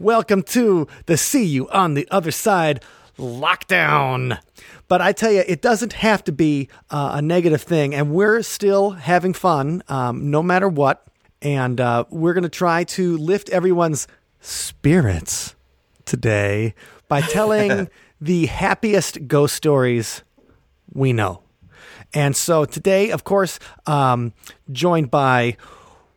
Welcome to the See You on the Other Side lockdown. But I tell you, it doesn't have to be uh, a negative thing, and we're still having fun um, no matter what. And uh, we're going to try to lift everyone's spirits today by telling the happiest ghost stories we know. And so today, of course, um, joined by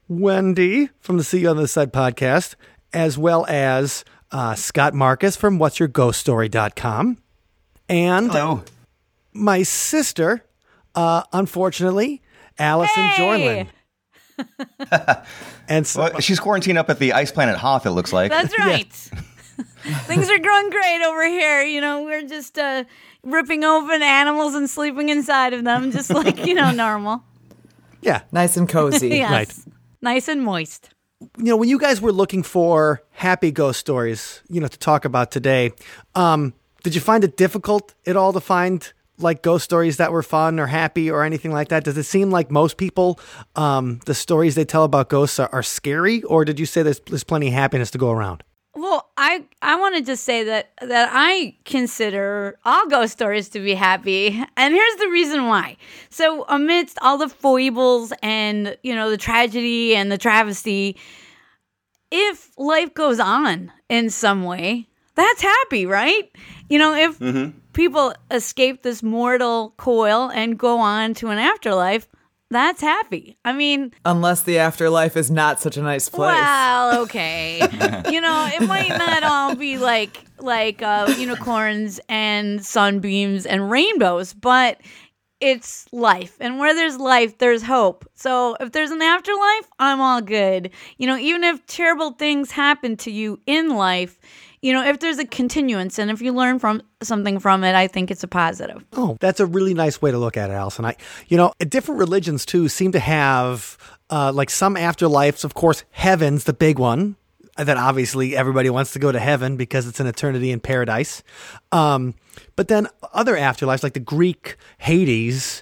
Wendy from the See You on the Side podcast, as well as uh, Scott Marcus from What's Your Ghost Story.com. And Hello. my sister, uh, unfortunately, Allison Hey! Jornlin. and so, Well, she's quarantined up at the ice planet Hoth, it looks like. That's right. Things are going great over here. You know, we're just uh, ripping open animals and sleeping inside of them, just like, you know, normal. yeah, Nice and cozy. Yes. Right. Nice and moist. You know, when you guys were looking for happy ghost stories, you know, to talk about today, um, did you find it difficult at all to find like ghost stories that were fun or happy or anything like that? Does it seem like most people, um, the stories they tell about ghosts are, are scary, or did you say there's, there's plenty of happiness to go around? Well, I I want to just say that that I consider all ghost stories to be happy, and here's the reason why. So, amidst all the foibles and you know the tragedy and the travesty, if life goes on in some way, that's happy, right? You know, if mm-hmm. people escape this mortal coil and go on to an afterlife, that's happy. I mean, Unless the afterlife is not such a nice place. well, okay. you know, it might not all be like like uh, unicorns and sunbeams and rainbows, but it's life. And where there's life, there's hope. So if there's an afterlife, I'm all good. You know, even if terrible things happen to you in life, you know, if there's a continuance and if you learn from something from it, I think it's a positive. Oh, that's a really nice way to look at it, Allison. I, you know, different religions too seem to have uh, like some afterlives. Of course, heaven's the big one. That obviously everybody wants to go to heaven because it's an eternity in paradise. Um, but then other afterlives, like the Greek Hades,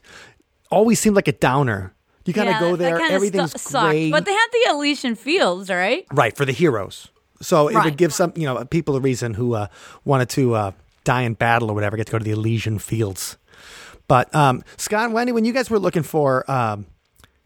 always seemed like a downer. You gotta Yeah, go there. Everything's stu- sucked. great. But they had the Elysian Fields, right? Right, for the heroes. So it would give some, you know, people a reason who uh, wanted to uh, die in battle or whatever, get to go to the Elysian fields. But um, Scott and Wendy, when you guys were looking for um,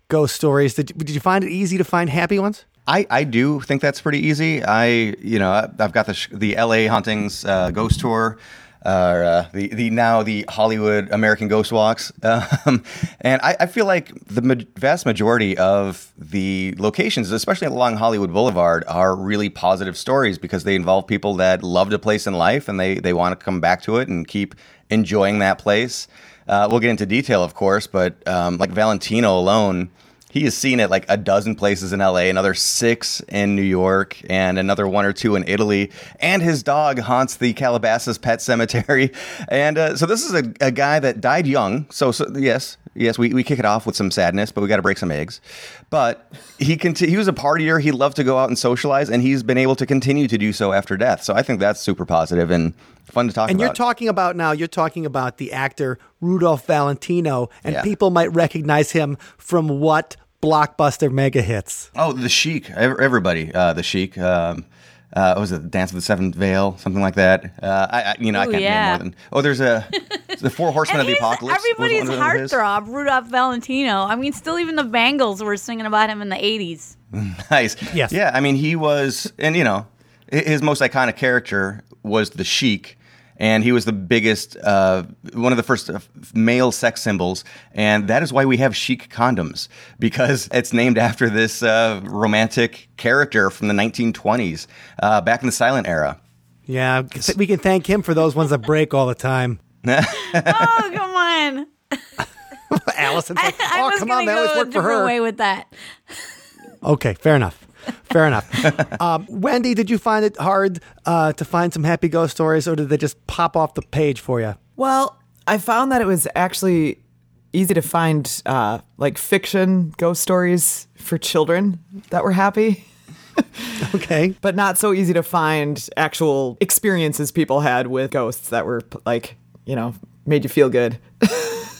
ghost stories, did, did you find it easy to find happy ones? I, I do think that's pretty easy. I you know I- I've got the the L.A. hauntings uh, ghost tour, uh, uh, the the now the Hollywood American Ghost Walks, um, and I, I feel like the ma- vast majority of the locations, especially along Hollywood Boulevard, are really positive stories because they involve people that loved a place in life and they they want to come back to it and keep enjoying that place. Uh, we'll get into detail, of course, but um, like Valentino alone. He has seen it like a dozen places in LA, another six in New York, and another one or two in Italy. And his dog haunts the Calabasas Pet Cemetery. And uh, so this is a, a guy that died young. So, so yes, yes, we, we kick it off with some sadness, but we got to break some eggs. But he conti- he was a partier. He loved to go out and socialize, and he's been able to continue to do so after death. So I think that's super positive and fun to talk And about. you're talking about now, you're talking about the actor Rudolph Valentino, and Yeah. people might recognize him from what blockbuster mega hits? Oh, the Sheik. Ev- Everybody, uh, the Sheik. Um, uh, what was it Dance of the Seventh Veil, something like that? Uh, I, I, you know, I can't yeah. name more than. Oh, there's a the Four Horsemen of the Apocalypse. everybody's one of his. heartthrob, Rudolph Valentino. I mean, still even the Bangles were singing about him in the 80s. Nice. Yes. Yeah, I mean, he was, and you know, his most iconic character was the Sheik. And he was the biggest, uh, one of the first uh, male sex symbols. And that is why we have Sheik condoms, because it's named after this uh, romantic character from the 1920s, uh, back in the silent era. Yeah, we can thank him for those ones that break all the time. oh, come on. Allison's like, I oh, was come gonna on, that go always a worked for different her. way with that. Okay, fair enough. Fair enough. Um, Wendy, did you find it hard uh, to find some happy ghost stories, or did they just pop off the page for you? Well, I found that it was actually easy to find uh, like fiction ghost stories for children that were happy, Okay. but not so easy to find actual experiences people had with ghosts that were like, you know, made you feel good.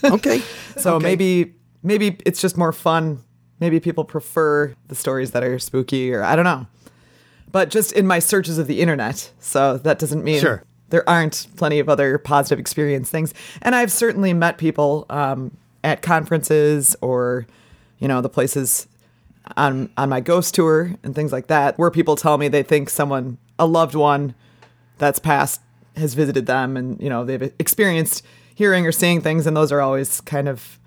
Okay. So Okay. maybe maybe it's just more fun. Maybe people prefer the stories that are spooky or I don't know. But just in my searches of the internet, so that doesn't mean Sure. there aren't plenty of other positive experience things. And I've certainly met people um, at conferences or you know the places on on my ghost tour and things like that where people tell me they think someone a loved one that's passed has visited them and you know they've experienced hearing or seeing things and those are always kind of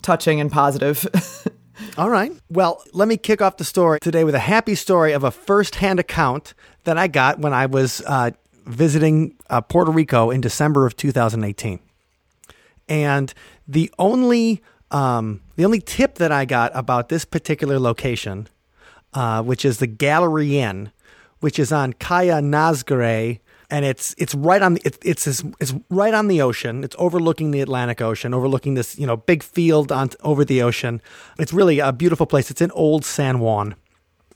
touching and positive All right. Well, let me kick off the story today with a happy story of a first-hand account that I got when I was uh, visiting uh, Puerto Rico in December of 2018. And the only um, the only tip that I got about this particular location, uh, which is the Gallery Inn, which is on Calle Norzagaray, and it's it's right on the it, it's it's it's right on the ocean. It's overlooking the Atlantic Ocean, overlooking this you know big field on over the ocean. It's really a beautiful place. It's in Old San Juan,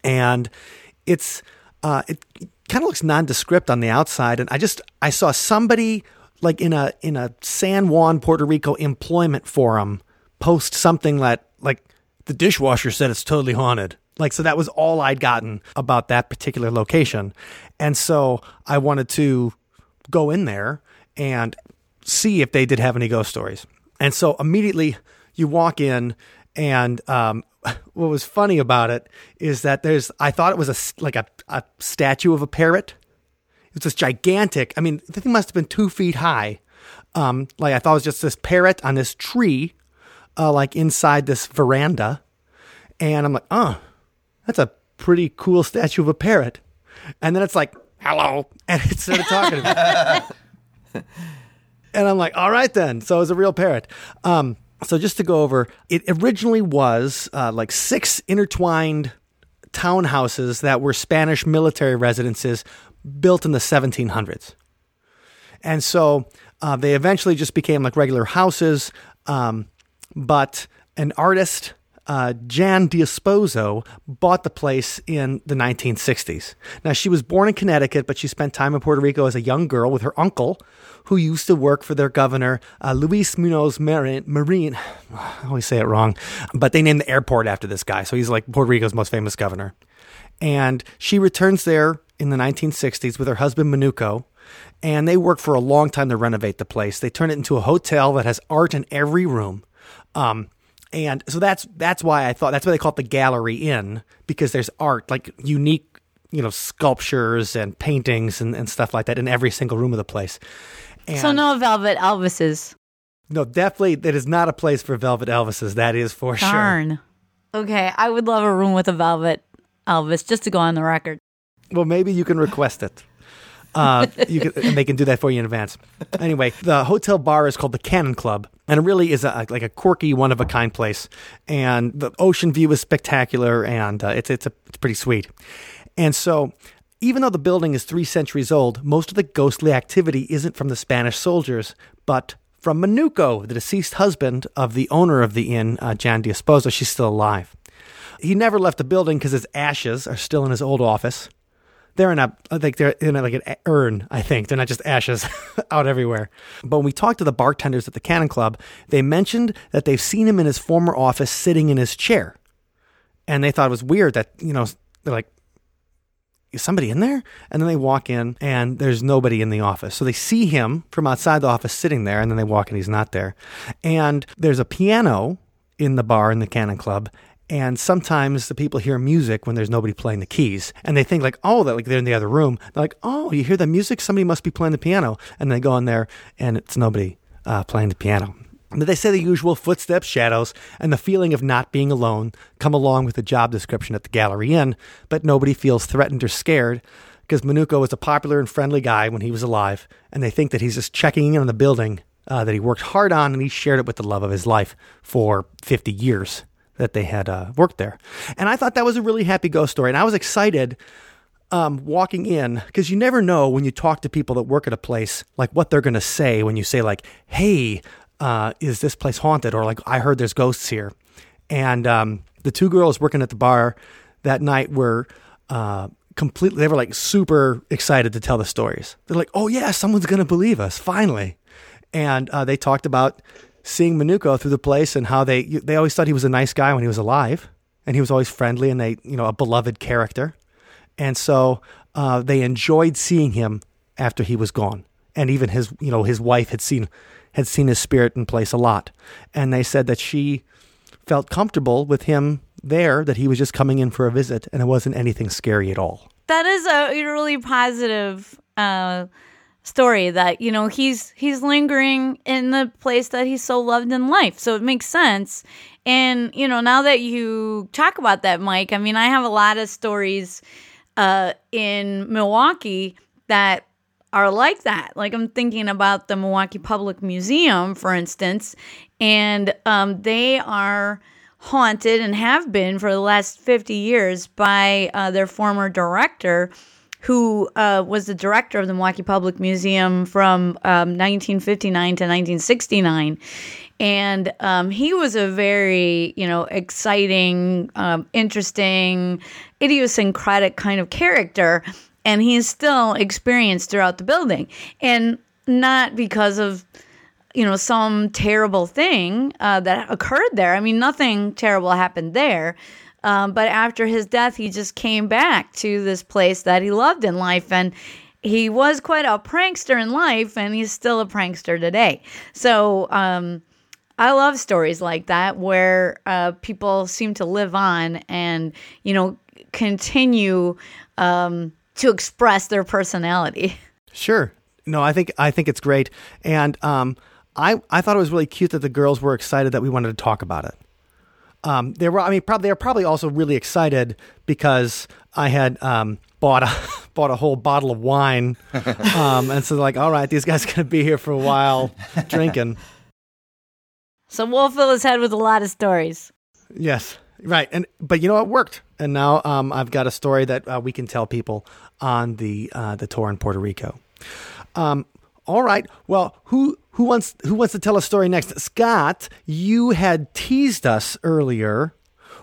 and it's uh, it kind of looks nondescript on the outside. And I just I saw somebody like in a in a San Juan, Puerto Rico employment forum post something that like the dishwasher said it's totally haunted. Like so that was all I'd gotten about that particular location. And so I wanted to go in there and see if they did have any ghost stories. And so immediately you walk in and um, what was funny about it is that there's I thought it was a like a, a statue of a parrot. It's this gigantic. I mean, the thing must have been two feet high. Um, like I thought it was just this parrot on this tree, uh, like inside this veranda, and I'm like, oh, that's a pretty cool statue of a parrot. And then it's like, hello, and it started talking to me. and I'm like, all right then. So it was a real parrot. Um, so just to go over, it originally was uh, like six intertwined townhouses that were Spanish military residences built in the 1700s. And so uh, they eventually just became like regular houses. Um, but an artist, uh, Jan D'Esopo, bought the place in the 1960s. Now, she was born in Connecticut, but she spent time in Puerto Rico as a young girl with her uncle, who used to work for their governor, uh, Luis Munoz Marin. Marine. I always say it wrong, but they named the airport after this guy. So he's like Puerto Rico's most famous governor. And she returns there in the 1960s with her husband, Manuco. And they work for a long time to renovate the place. They turn it into a hotel that has art in every room. Um, and so that's that's why I thought that's why they call it the Gallery Inn because there's art like unique, you know, sculptures and paintings and, and stuff like that in every single room of the place. And So no Velvet Elvises. no, definitely that is not a place for Velvet Elvises. That is for sure. Darn. Okay, I would love a room with a Velvet Elvis just to go on the record. Well, maybe you can request it. Uh, can, and they can do that for you in advance. Anyway, the hotel bar is called the Cannon Club, and it really is a, like a quirky, one of a kind place. And the ocean view is spectacular, and uh, it's it's a, it's pretty sweet. And so, even though the building is three centuries old, most of the ghostly activity isn't from the Spanish soldiers, but from Manuco, the deceased husband of the owner of the inn, uh, Jan D'Esopo. She's still alive. He never left the building because his ashes are still in his old office. They're in a, think they're in a, like an urn. I think they're not just ashes out everywhere. But when we talked to the bartenders at the Cannon Club, they mentioned that they've seen him in his former office sitting in his chair, and they thought it was weird that you know they're like, is somebody in there? And then they walk in and there's nobody in the office. So they see him from outside the office sitting there and then they walk in, he's not there. And there's a piano in the bar in the Cannon Club. And sometimes the people hear music when there's nobody playing the keys, and they think like, oh, that like they're in the other room. They're like, oh, you hear the music? Somebody must be playing the piano. And they go in there, and it's nobody uh, playing the piano. But they say the usual footsteps, shadows, and the feeling of not being alone come along with the job description at the Gallery Inn, but nobody feels threatened or scared because Manuco was a popular and friendly guy when he was alive, and they think that he's just checking in on the building uh, that he worked hard on and he shared it with the love of his life for 50 years. That they had uh, worked there. And I thought that was a really happy ghost story. And I was excited um, walking in because you never know when you talk to people that work at a place, like what they're going to say when you say, like, hey, uh, is this place haunted? Or like, I heard there's ghosts here. And um, the two girls working at the bar that night were uh, completely, they were like super excited to tell the stories. They're like, oh, yeah, someone's going to believe us finally. And uh, they talked about seeing Manuco through the place and how they, they always thought he was a nice guy when he was alive. And he was always friendly and they, you know, a beloved character. And so uh, they enjoyed seeing him after he was gone. And even his, you know, his wife had seen had seen his spirit in place a lot. And they said that she felt comfortable with him there, that he was just coming in for a visit and it wasn't anything scary at all. That is a really positive uh, story that, you know, he's he's lingering in the place that he's so loved in life. So it makes sense. And, you know, now that you talk about that, Mike, I mean, I have a lot of stories uh, in Milwaukee that are like that. Like I'm thinking about the Milwaukee Public Museum, for instance, and um, they are haunted and have been for the last 50 years by uh, their former director, who uh, was the director of the Milwaukee Public Museum from um, 1959 to 1969. And um, he was a very, you know, exciting, um, interesting, idiosyncratic kind of character and he's still experienced throughout the building and not because of you know some terrible thing uh, that occurred there i mean nothing terrible happened there um, but after his death he just came back to this place that he loved in life and he was quite a prankster in life and he's still a prankster today so um, i love stories like that where uh, people seem to live on and you know continue um, to express their personality. Sure. No, I think I think it's great, and um, I I thought it was really cute that the girls were excited that we wanted to talk about it. Um, they were, I mean, probably they were probably also really excited because I had um, bought a bought a whole bottle of wine, um, and so they're like, all right, these guys are going to be here for a while drinking. So we'll fill his head with a lot of stories. Yes, right, and but you know it worked, and now um, I've got a story that uh, we can tell people on the uh, the tour in Puerto Rico. Um, all right. Well, who who wants who wants to tell a story next? Scott, you had teased us earlier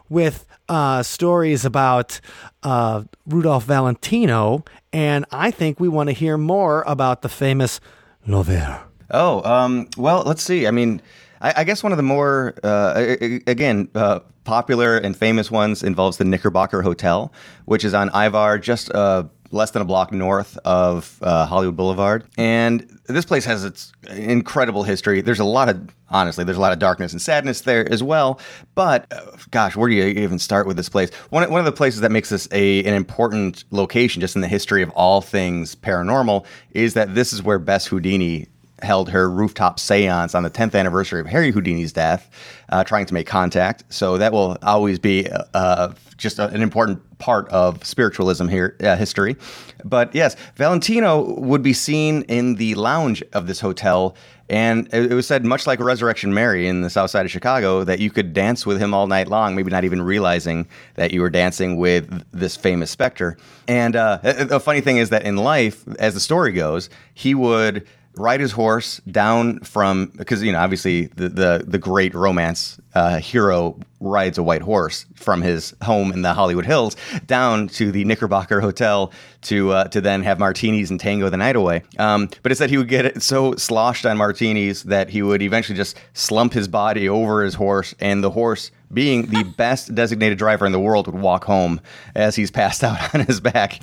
with uh, stories about uh, Rudolph Valentino, and I think we want to hear more about the famous L'Auvert. Oh, um, well, let's see. I mean, I, I guess one of the more, uh, again, uh, popular and famous ones involves the Knickerbocker Hotel, which is on Ivar, just uh, less than a block north of uh, Hollywood Boulevard. And this place has its incredible history. There's a lot of, honestly, there's a lot of darkness and sadness there as well. But uh, gosh, where do you even start with this place? One, one of the places that makes this a, an important location just in the history of all things paranormal is that this is where Bess Houdini held her rooftop seance on the 10th anniversary of Harry Houdini's death, uh, trying to make contact. So that will always be uh, just a, an important part of spiritualism here, uh, history. But yes, Valentino would be seen in the lounge of this hotel. And it, it was said, much like Resurrection Mary in the south side of Chicago, that you could dance with him all night long, maybe not even realizing that you were dancing with this famous specter. And uh, the funny thing is that in life, as the story goes, he would ride his horse down from because you know obviously the the, the great romance uh, hero rides a white horse from his home in the Hollywood Hills down to the Knickerbocker Hotel to uh, to then have martinis and tango the night away. Um, but it said he would get so sloshed on martinis that he would eventually just slump his body over his horse, and the horse. Being the best designated driver in the world, would walk home as he's passed out on his back.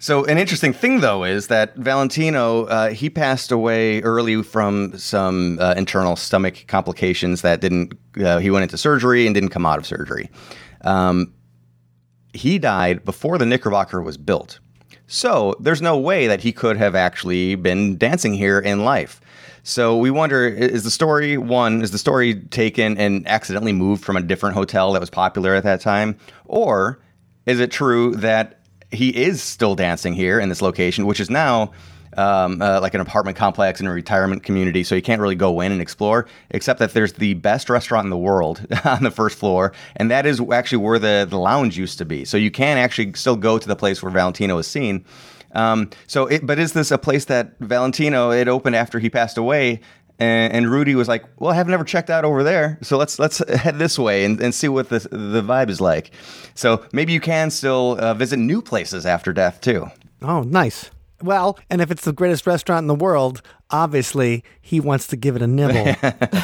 So an interesting thing, though, is that Valentino uh, he passed away early from some uh, internal stomach complications that didn't. Uh, he went into surgery and didn't come out of surgery. Um, he died before the Knickerbocker was built, so there's no way that he could have actually been dancing here in life. So we wonder: is the story one? Is the story taken and accidentally moved from a different hotel that was popular at that time, or is it true that he is still dancing here in this location, which is now um, uh, like an apartment complex and a retirement community, so you can't really go in and explore. Except that there's the best restaurant in the world on the first floor, and that is actually where the the lounge used to be. So you can actually still go to the place where Valentino is seen. Um, so, it, but is this a place that Valentino it opened after he passed away? And, and Rudy was like, "Well, I have never checked out over there, so let's let's head this way and, and see what the the vibe is like." So maybe you can still uh, visit new places after death too. Oh, nice. Well, and if it's the greatest restaurant in the world, obviously he wants to give it a nibble.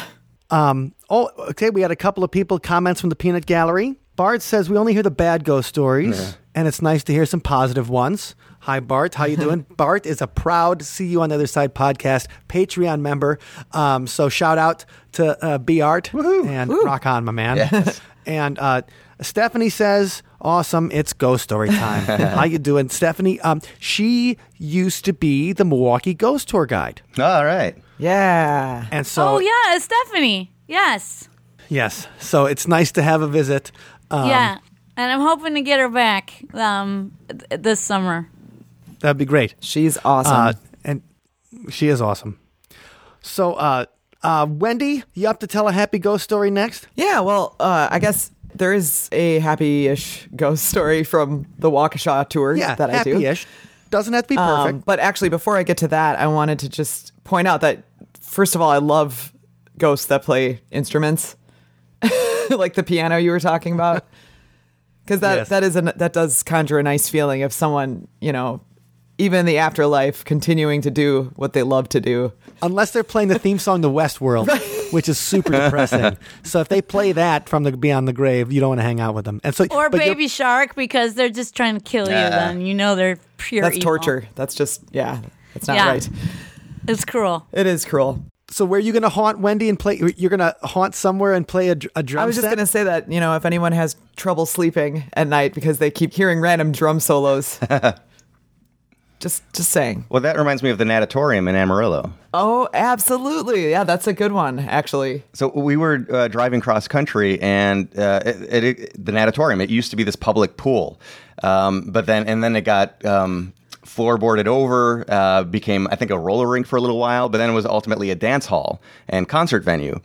um, oh, okay. We had a couple of people comments from the Peanut Gallery. Bart says we only hear the bad ghost stories, and it's nice to hear some positive ones. Hi, Bart. How you doing? Bart is a proud "See You on the Other Side" podcast Patreon member. Um, so shout out to uh, Bart and rock on, my man. and uh, Stephanie says, "Awesome! It's ghost story time." How you doing, Stephanie? Um, she used to be the Milwaukee Ghost Tour guide, All right. Yeah. and so oh yeah, Stephanie. Yes. yes, so it's nice to have a visit. Um, yeah. And I'm hoping to get her back um, th- this summer. that'd be great. She's awesome. Uh, and she is awesome. So, uh, uh, Wendy, you up to tell a happy ghost story next? yeah, well, uh, I guess there is a happy-ish ghost story from the Waukesha tour Yeah, that I do. happy-ish. Doesn't have to be perfect. Um, but actually, before I get to that, I wanted to just point out that first of all, I love ghosts that play instruments, like the piano you were talking about, because that Yes. that is a, that does conjure a nice feeling of someone you know, even in the afterlife, continuing to do what they love to do. Unless they're playing the theme song to Westworld, which is super depressing. so if they play that from the Beyond the Grave, you don't want to hang out with them. And so, Or Baby Shark because they're just trying to kill you. Yeah. Then you know they're pure. That's evil. torture. That's just yeah, that's not Yeah. right. It's cruel. It is cruel. So where are you going to haunt Wendy and play? You're going to haunt somewhere and play a, a drum I was just gonna say that you know if anyone has trouble sleeping at night because they keep hearing random drum solos, just just saying. Well, that reminds me of the natatorium in Amarillo. Oh, absolutely. Yeah, that's a good one actually. So we were uh, driving cross country, and uh, it, it, the natatorium. It used to be this public pool, um, but then and then it got um, floorboarded over, uh, became I think a roller rink for a little while, but then it was ultimately a dance hall and concert venue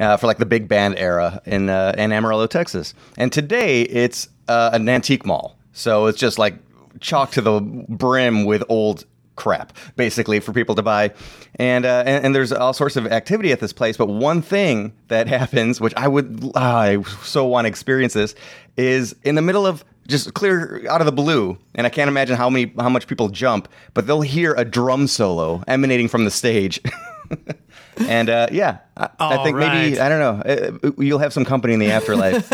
uh, for like the big band era in uh, in Amarillo, Texas. And today it's uh, an antique mall, so it's just like chock to the brim with old crap basically for people to buy and, uh, and and there's all sorts of activity at this place but one thing that happens which i would i so want to experience this is in the middle of just clear out of the blue and i can't imagine how many how much people jump but they'll hear a drum solo emanating from the stage and uh, yeah I, I All think maybe i don't know you'll have some company in the afterlife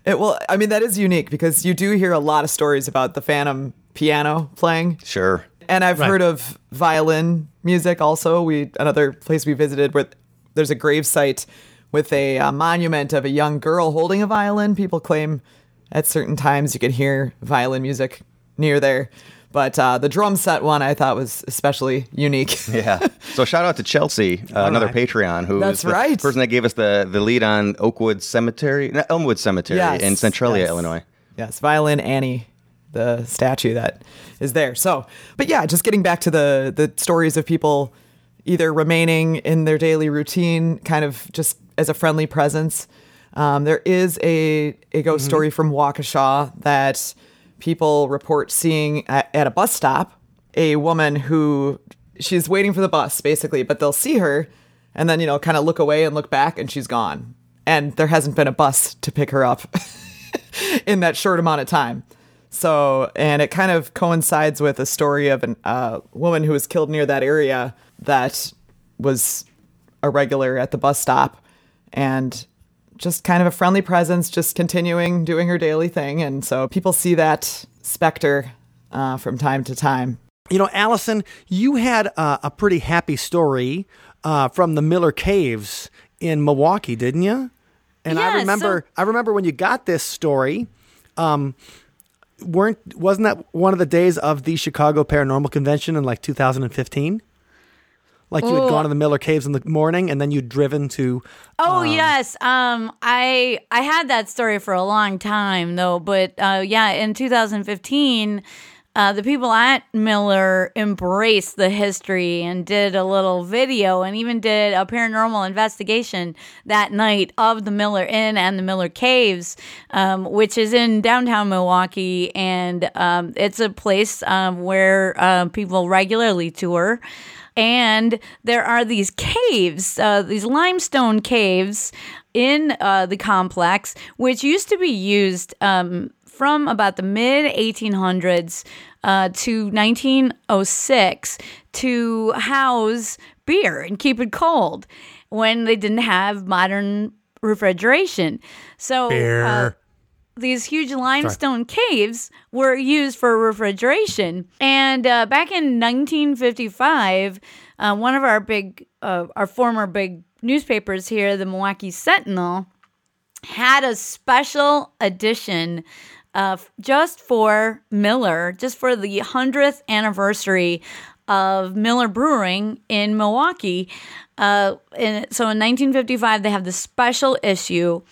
It well, I mean that is unique because you do hear a lot of stories about the Phantom piano playing. sure And I've Right. heard of violin music also. We another place we visited where there's a grave site with a uh, monument of a young girl holding a violin. People claim at certain times you could hear violin music near there. But uh, the drum set one I thought was especially unique. Yeah. So shout out to Chelsea, uh, another right. Patreon, who That's is the right. person that gave us the, the lead on Oakwood Cemetery, no, Elmwood Cemetery Yes, in Centralia, yes. Illinois. Yes, Violin Annie, the statue that is there. So, but yeah, just getting back to the the stories of people either remaining in their daily routine, kind of just as a friendly presence. Um, there is a a ghost story from Waukesha that people report seeing at, at a bus stop. A woman who she's waiting for the bus basically, but they'll see her and then you know kind of look away and look back and she's gone. And there hasn't been a bus to pick her up in that short amount of time. So, and it kind of coincides with a story of a uh, woman who was killed near that area that was a regular at the bus stop and just kind of a friendly presence, just continuing doing her daily thing. And so people see that specter uh, from time to time. You know, Allison, you had uh, a pretty happy story uh, from the Miller Caves in Milwaukee, didn't you? And I remember, so- I remember when you got this story. Um, weren't wasn't that one of the days of the Chicago Paranormal Convention in like 2015? Like you had Ooh. gone to the Miller Caves in the morning, and then you'd driven to. Oh yes, um, I I had that story for a long time though, but uh, yeah, in 2015, uh, the people at Miller embraced the history and did a little video and even did a paranormal investigation that night of the Miller Inn and the Miller Caves, um, which is in downtown Milwaukee. And um, it's a place um, where uh, people regularly tour. And there are these caves, uh, these limestone caves in uh, the complex, which used to be used um, from about the mid 1800s uh, to 1906 to house beer and keep it cold when they didn't have modern refrigeration. So, Beer. These huge limestone caves were used for refrigeration. And uh, back in 1955, uh, one of our big, uh, our former big newspapers here, the Milwaukee Sentinel, had a special edition uh, just for Miller, just for the 100th anniversary of Miller Brewing in Milwaukee. Uh, and so in 1955, they have the special issue,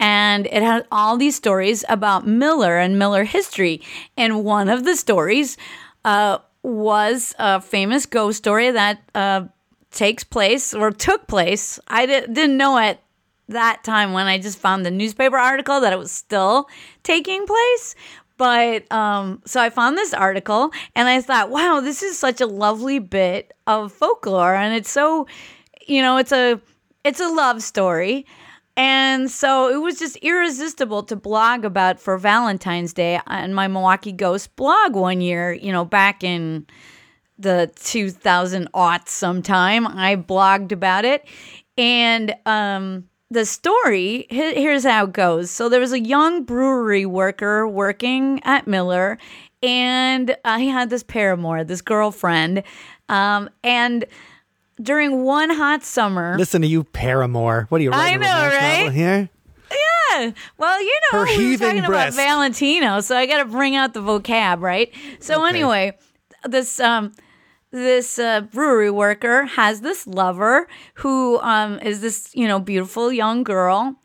and it had all these stories about Miller and Miller history. And one of the stories uh, was a famous ghost story that uh, takes place or took place. I di- didn't know at that time when I just found the newspaper article that it was still taking place. But um, so I found this article and I thought, wow, this is such a lovely bit of folklore, and it's so, you know, it's a it's a love story. And so it was just irresistible to blog about for Valentine's Day on my Milwaukee Ghost blog one year, you know, back in the 2000 aughts sometime. I blogged about it. And um, the story here's how it goes. So there was a young brewery worker working at Miller, and uh, he had this paramour, this girlfriend. Um, and during one hot summer, Listen to you, Paramore. What are you writing know, right? here? Yeah. Well, you know, Her we were talking breast. about Valentino, so I got to bring out the vocab, right? So Okay. anyway, this um this uh, brewery worker has this lover who um is this you know beautiful young girl,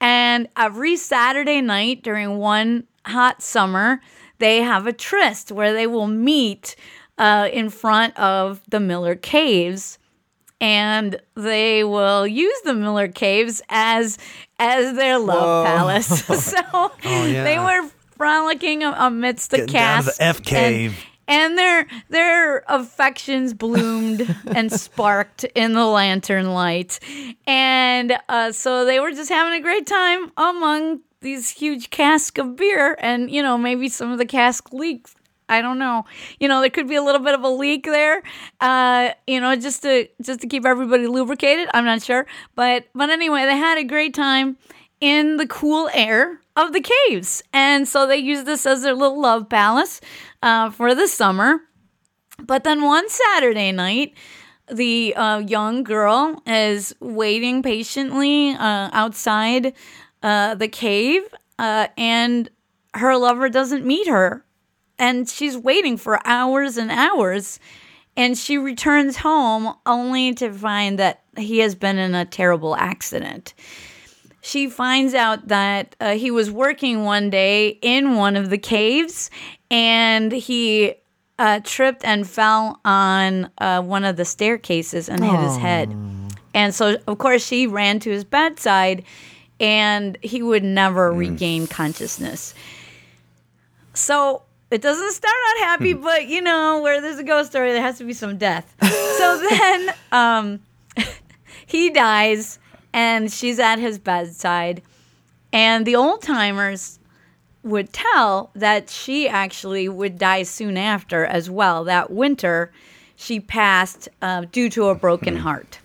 and every Saturday night during one hot summer, they have a tryst where they will meet uh, in front of the Miller Caves and they will use the Miller Caves as as their love palace. so yeah. they were frolicking amidst the Getting to the cast. F and- cave. And, their their affections bloomed and sparked in the lantern light, and uh, so they were just having a great time among these huge casks of beer, and you know maybe some of the cask leaks I don't know. You know, there could be a little bit of a leak there. Uh, you know, just to just to keep everybody lubricated. I'm not sure, but but anyway, they had a great time in the cool air of the caves, and so they used this as their little love palace uh, for the summer. But then one Saturday night, the uh, young girl is waiting patiently uh, outside uh, the cave, uh, and her lover doesn't meet her. And she's waiting for hours and hours. And she returns home only to find that he has been in a terrible accident. She finds out that uh, he was working one day in one of the caves and he uh, tripped and fell on uh, one of the staircases and hit his head. And so, of course, she ran to his bedside and he would never regain consciousness. So it doesn't start out happy, but you know, where there's a ghost story, there has to be some death. so then um, he dies and she's at his bedside. And the old timers would tell that she actually would die soon after as well. That winter, she passed uh, due to a broken heart.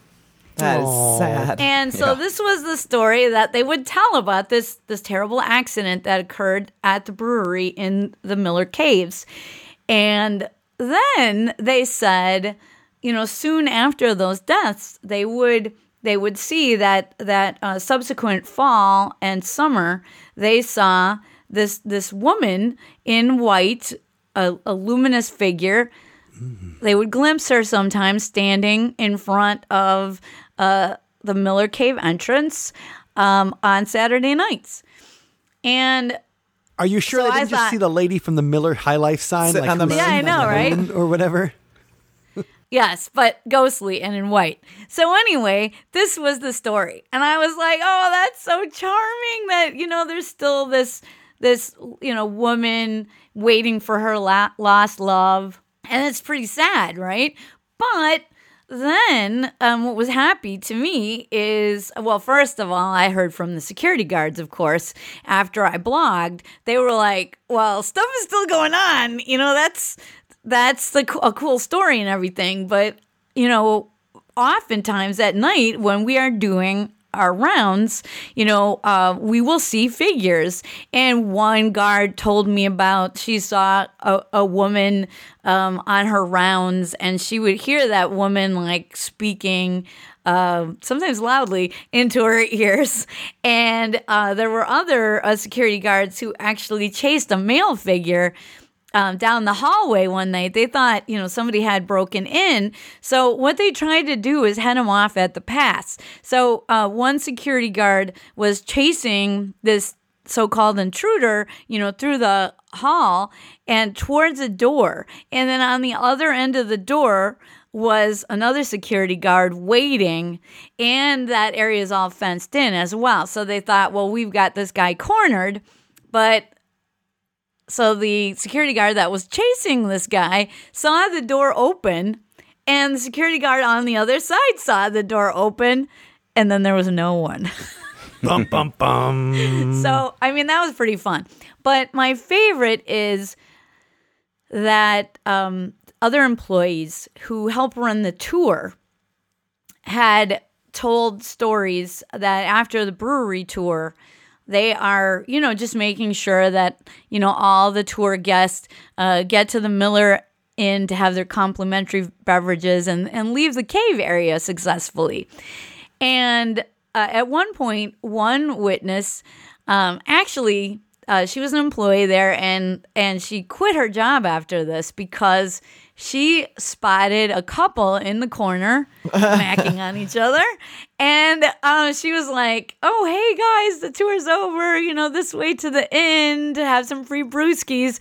That is Aw. sad. And so this was the story that they would tell about this this terrible accident that occurred at the brewery in the Miller Caves. And then they said, you know, soon after those deaths, they would they would see that that uh, subsequent fall and summer, they saw this this woman in white, a, a luminous figure they would glimpse her sometimes standing in front of uh, the Miller Cave entrance um, on Saturday nights. And Are you sure So they I didn't just thought- see the lady from the Miller High Life sign? Like on the who's moon? Yeah, I sitting on know, the right? Or whatever. Yes, but ghostly and in white. So anyway, this was the story. And I was like, "Oh, that's so charming that, you know, there's still this this, you know, woman waiting for her la- lost love." And it's pretty sad, right? But then um, what was happy to me is well first of all i heard from the security guards of course after i blogged they were like well stuff is still going on you know that's that's the a cool story and everything but you know oftentimes at night when we are doing our rounds, you know, uh, we will see figures. And one guard told me about she saw a, a woman um, on her rounds, and she would hear that woman like speaking. Uh, sometimes loudly into her ears, and uh, there were other uh, security guards who actually chased a male figure um, down the hallway one night. They thought, you know, somebody had broken in. So what they tried to do is head him off at the pass. So uh, one security guard was chasing this so-called intruder, you know, through the hall and towards a door. And then on the other end of the door was another security guard waiting and that area is all fenced in as well. So they thought, well, we've got this guy cornered, but so the security guard that was chasing this guy saw the door open, and the security guard on the other side saw the door open, and then there was no one. bum bum bum. So, I mean, that was pretty fun. But my favorite is that um, other employees who help run the tour had told stories that after the brewery tour, they are, you know, just making sure that, you know, all the tour guests uh, get to the Miller Inn to have their complimentary beverages and, and leave the cave area successfully. And uh, at one point, one witness um, actually, uh, she was an employee there, and and she quit her job after this because she spotted a couple in the corner macking on each other, and uh, she was like, "Oh, hey guys, the tour's over. You know, this way to the inn to have some free brewskis,"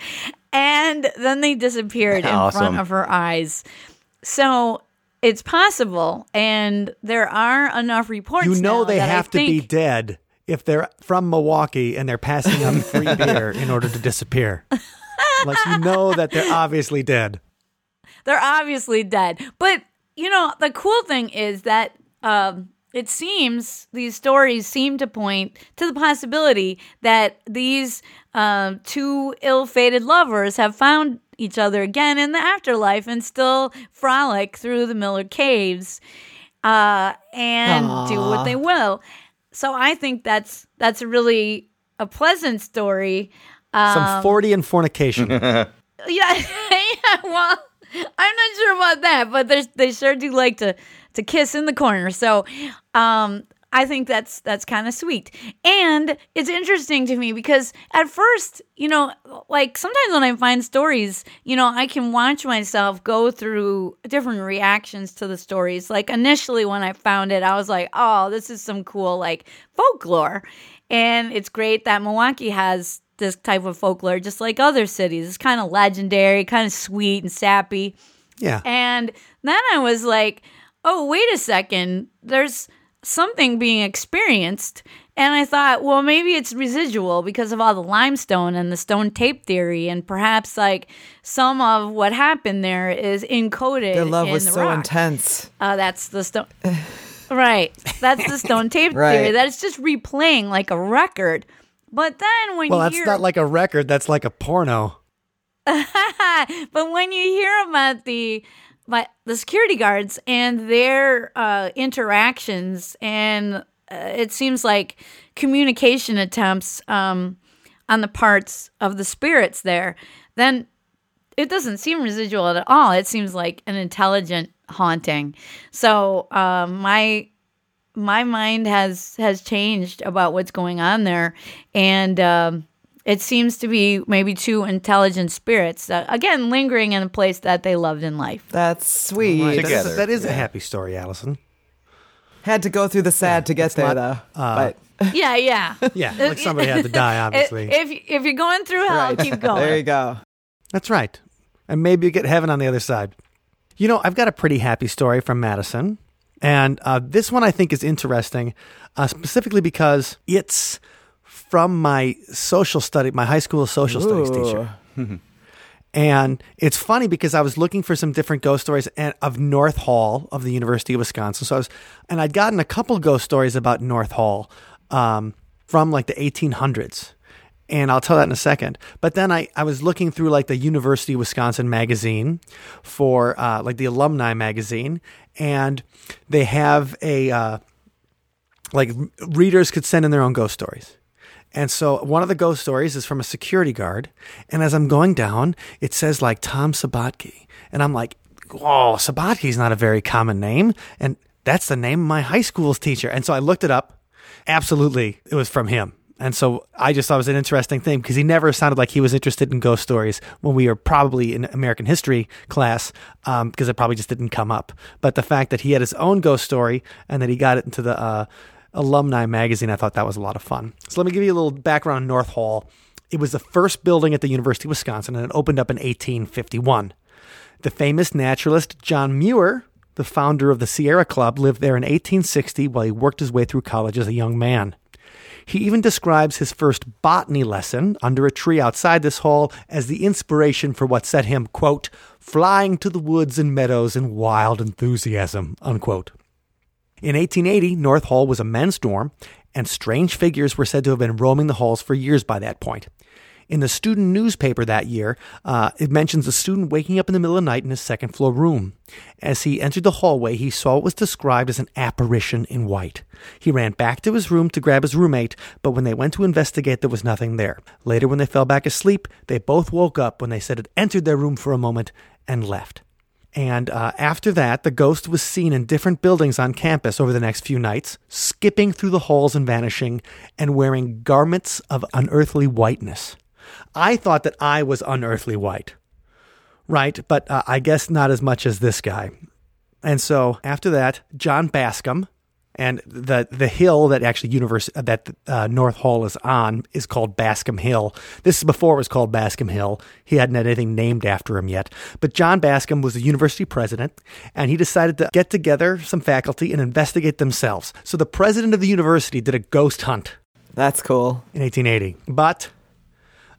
and then they disappeared in front of her eyes. So it's possible, and there are enough reports. you know now they that I have to be dead if they're from Milwaukee and they're passing out free beer in order to disappear. like you know that they're obviously dead. They're obviously dead. But you know, the cool thing is that um, it seems these stories seem to point to the possibility that these um, two ill-fated lovers have found each other again in the afterlife and still frolic through the Miller caves uh, and do what they will. So I think that's that's really a pleasant story. Um, Some 40 and fornication. Yeah, yeah. Well, I'm not sure about that, but they they sure do like to to kiss in the corner. So, um, I think that's that's kind of sweet, and it's interesting to me because at first, you know, like sometimes when I find stories, you know, I can watch myself go through different reactions to the stories. Like initially, when I found it, I was like, "Oh, this is some cool like folklore," and it's great that Milwaukee has this type of folklore, just like other cities. It's kind of legendary, kind of sweet and sappy. Yeah. And then I was like, oh, wait a second. There's something being experienced. And I thought, well, maybe it's residual because of all the limestone and the stone tape theory. And perhaps like some of what happened there is encoded. Their love in was the so rock. intense. Uh, that's the stone. right. That's the stone tape Right. theory. That it's just replaying like a record. But then when you hear, Well, you that's hear not like a record. That's like a porno. but when you hear about the but the security guards and their uh, interactions, and uh, it seems like communication attempts um, on the parts of the spirits there, then it doesn't seem residual at all. It seems like an intelligent haunting. So um, my my mind has has changed about what's going on there, and um, it seems to be maybe two intelligent spirits uh, again lingering in a place that they loved in life. That's sweet. That is, Together. that is a happy story, Allison. Had to go through the sad to get there, not, though. uh, but Yeah, yeah. Yeah, like somebody had to die, obviously. If if you're going through hell, Right. keep going. There you go. That's right. And maybe you get heaven on the other side. You know, I've got a pretty happy story from Madison. And uh, this one I think is interesting, uh, specifically because it's from my social study, my high school social studies teacher. And it's funny because I was looking for some different ghost stories and, of North Hall of the University of Wisconsin. So I was, and I'd gotten a couple ghost stories about North Hall um, from like the 1800s. And I'll tell that in a second. But then I, I was looking through like the University of Wisconsin magazine for uh, like the alumni magazine. And they have a, uh, like readers could send in their own ghost stories. And so one of the ghost stories is from a security guard. And as I'm going down, it says like Tom Sabatke. And I'm like, oh, Sabatke's not a very common name. And that's the name of my high school's teacher. And so I looked it up. Absolutely, it was from him. And so I just thought it was an interesting thing because he never sounded like he was interested in ghost stories when we were probably in American history class um, because it probably just didn't come up. But the fact that he had his own ghost story and that he got it into the uh, alumni magazine, I thought that was a lot of fun. So let me give you a little background on North Hall. It was the first building at the University of Wisconsin and it opened up in 1851. The famous naturalist John Muir, the founder of the Sierra Club, lived there in 1860 while he worked his way through college as a young man. He even describes his first botany lesson under a tree outside this hall as the inspiration for what set him, quote, flying to the woods and meadows in wild enthusiasm, unquote. In 1880, North Hall was a men's dorm, and strange figures were said to have been roaming the halls for years by that point. In the student newspaper that year, uh, it mentions a student waking up in the middle of the night in his second floor room. As he entered the hallway, he saw what was described as an apparition in white. He ran back to his room to grab his roommate, but when they went to investigate, there was nothing there. Later, when they fell back asleep, they both woke up when they said it entered their room for a moment and left. And uh, after that, the ghost was seen in different buildings on campus over the next few nights, skipping through the halls and vanishing, and wearing garments of unearthly whiteness. I thought that I was unearthly white, right? But uh, I guess not as much as this guy. And so after that, John Bascom, and the the hill that actually universe that uh, North Hall is on is called Bascom Hill. This is before it was called Bascom Hill. He hadn't had anything named after him yet. But John Bascom was the university president, and he decided to get together some faculty and investigate themselves. So the president of the university did a ghost hunt That's cool. in 1880. But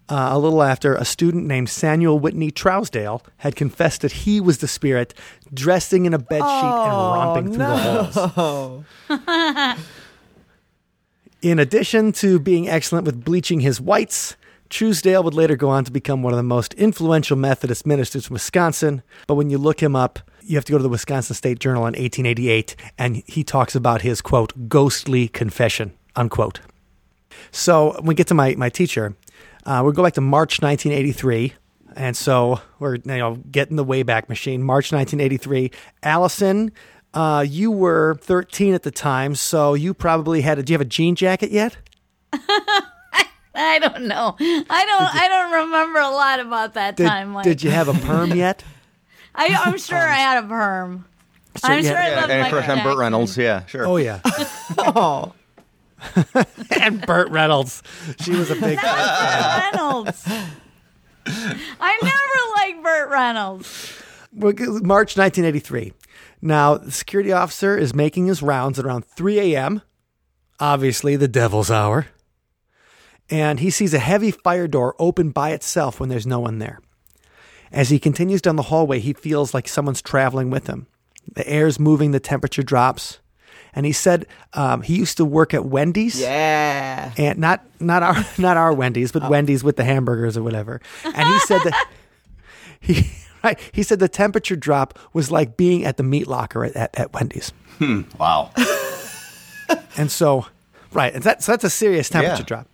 uh, a little after, a student named Samuel Whitney Trousdale had confessed that he was the spirit dressing in a bedsheet and romping through the halls. Oh, In addition to being excellent with bleaching his whites, Truesdale would later go on to become one of the most influential Methodist ministers in Wisconsin. But when you look him up, you have to go to the Wisconsin State Journal in 1888, and he talks about his quote ghostly confession unquote. So when we get to my my teacher, uh, we'll go back to March 1983. And so we're you know getting the Wayback Machine. March 1983. Allison, uh, you were 13 at the time, so you probably had. A, do you have a jean jacket yet? I don't know. I don't. I don't remember a lot about that Did, time. Like, did you have a perm yet? I, I'm sure I had a perm. So I'm you sure had- I Yeah, loved and of Michael course, I'm Burt Reynolds. Yeah, sure. Oh yeah, oh, and Burt Reynolds. She was a big. Burt Reynolds. I never liked Burt Reynolds. March 1983. Now, the security officer is making his rounds at around 3 a.m., obviously the devil's hour, and he sees a heavy fire door open by itself when there's no one there. As he continues down the hallway, he feels like someone's traveling with him. The air's moving, the temperature drops. And he said um, he used to work at Wendy's yeah. and not not our not our Wendy's, but Wendy's with the hamburgers or whatever. And he said that he right, he said the temperature drop was like being at the meat locker at, at, at Wendy's. Wow. And so, right, and that, so that's a serious temperature Yeah. drop.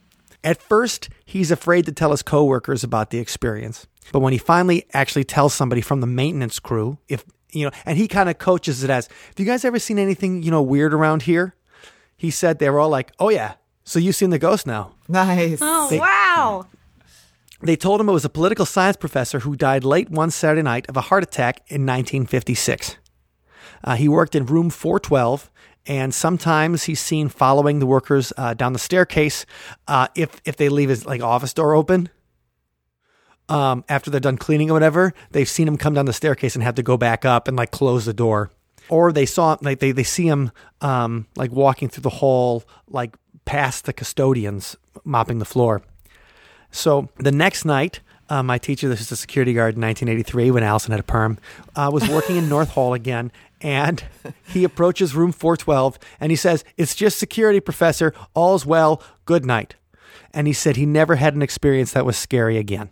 At first, he's afraid to tell his coworkers about the experience. But when he finally actually tells somebody from the maintenance crew, if you know, and he kind of coaches it as, "Have you guys ever seen anything you know weird around here?" He said they were all like, "Oh yeah, so you've seen the ghost now." Nice. Oh They- wow! They told him it was a political science professor who died late one Saturday night of a heart attack in 1956. Uh, he worked in room 412, and sometimes he's seen following the workers uh, down the staircase uh, if if they leave his like office door open. Um, after they're done cleaning or whatever, they've seen him come down the staircase and have to go back up and like close the door. Or they saw like they, they see him um, like walking through the hall like past the custodians mopping the floor. So the next night, uh, my teacher, this is a security guard in 1983 when Allison had a perm, uh, was working in North Hall again. And he approaches room 412 and he says, It's just security, professor. All's well. Good night. And he said he never had an experience that was scary again.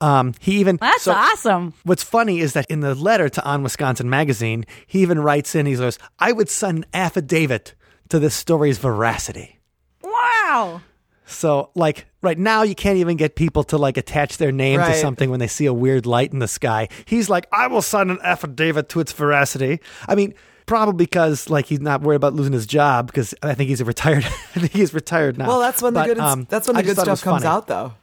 Um, he even That's so- awesome. What's funny is that in the letter to On Wisconsin Magazine, he even writes in, he goes, I would sign an affidavit to this story's veracity. Wow. So, like, right now, you can't even get people to like attach their name to something when they see a weird light in the sky. He's like, I will sign an affidavit to its veracity. I mean, probably because like he's not worried about losing his job because I think he's a retired. I think he's retired now. Well, that's when the good um, that's when the just good stuff comes funny. out, though.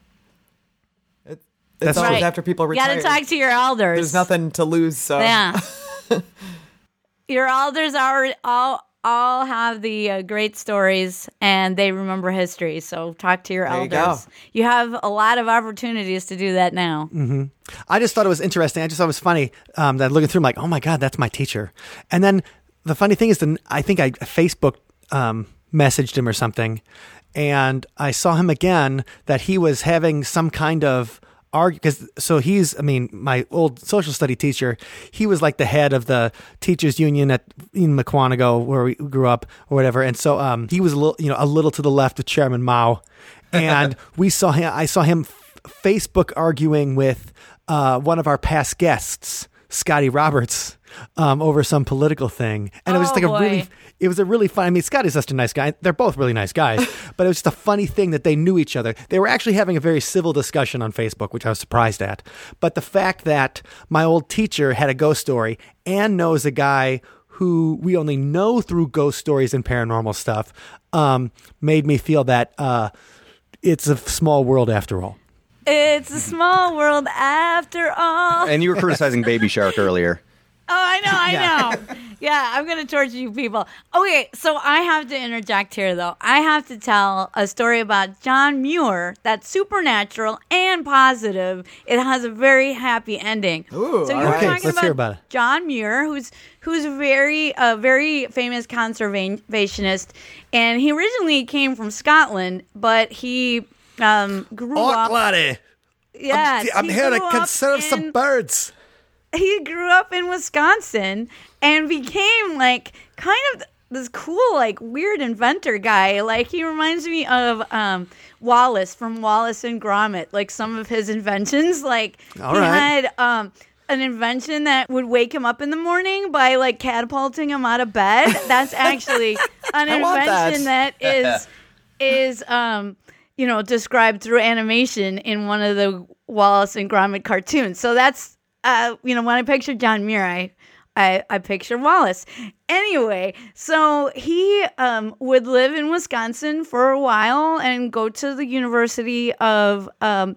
It, That's it's always right. after people You retire. got to talk to your elders. There's nothing to lose, so Yeah. your elders are all all have the uh, great stories and they remember history. So talk to your There you go. elders. You have a lot of opportunities to do that now. I just thought it was interesting. I just thought it was funny um, that looking through, I'm like, oh my god, that's my teacher. And then the funny thing is, then I think I Facebook um, messaged him or something, and I saw him again that he was having some kind of argue because so he's I mean my old social study teacher he was like the head of the teachers union at in Mukwonago where we grew up or whatever. And so um he was a little you know a little to the left of Chairman Mao. And we saw him I saw him f- Facebook arguing with uh, one of our past guests Scotty Roberts um, over some political thing and it was Oh, just like a really, it was a really fun. I mean, Scott is such a nice guy. They're both really nice guys, but it was just a funny thing that they knew each other. They were actually having a very civil discussion on Facebook, which I was surprised at. But the fact that my old teacher had a ghost story and knows a guy who we only know through ghost stories and paranormal stuff um, made me feel that uh, it's a small world after all. It's a small world after all. And you were criticizing Baby Shark earlier. Oh, I know, I know. Yeah, I'm gonna torture you people. Okay, so I have to interject here, though. I have to tell a story about John Muir that's supernatural and positive. It has a very happy ending. Ooh, so you're right. Okay, talking let's about, hear about it. John Muir, who's who's very a very famous conservationist, and he originally came from Scotland, but he um, grew up. Oh, laddie, Yes, he grew up in- some birds. He grew up in Wisconsin and became like kind of this cool like weird inventor guy like he reminds me of um Wallace from Wallace and Gromit like some of his inventions like All he right. had um an invention that would wake him up in the morning by like catapulting him out of bed that's actually an invention that. that is is um you know described through animation in one of the Wallace and Gromit cartoons. So that's uh you know when I picture John Muir, I I, I picture Wallace. Anyway, so he um, would live in Wisconsin for a while and go to the University of um,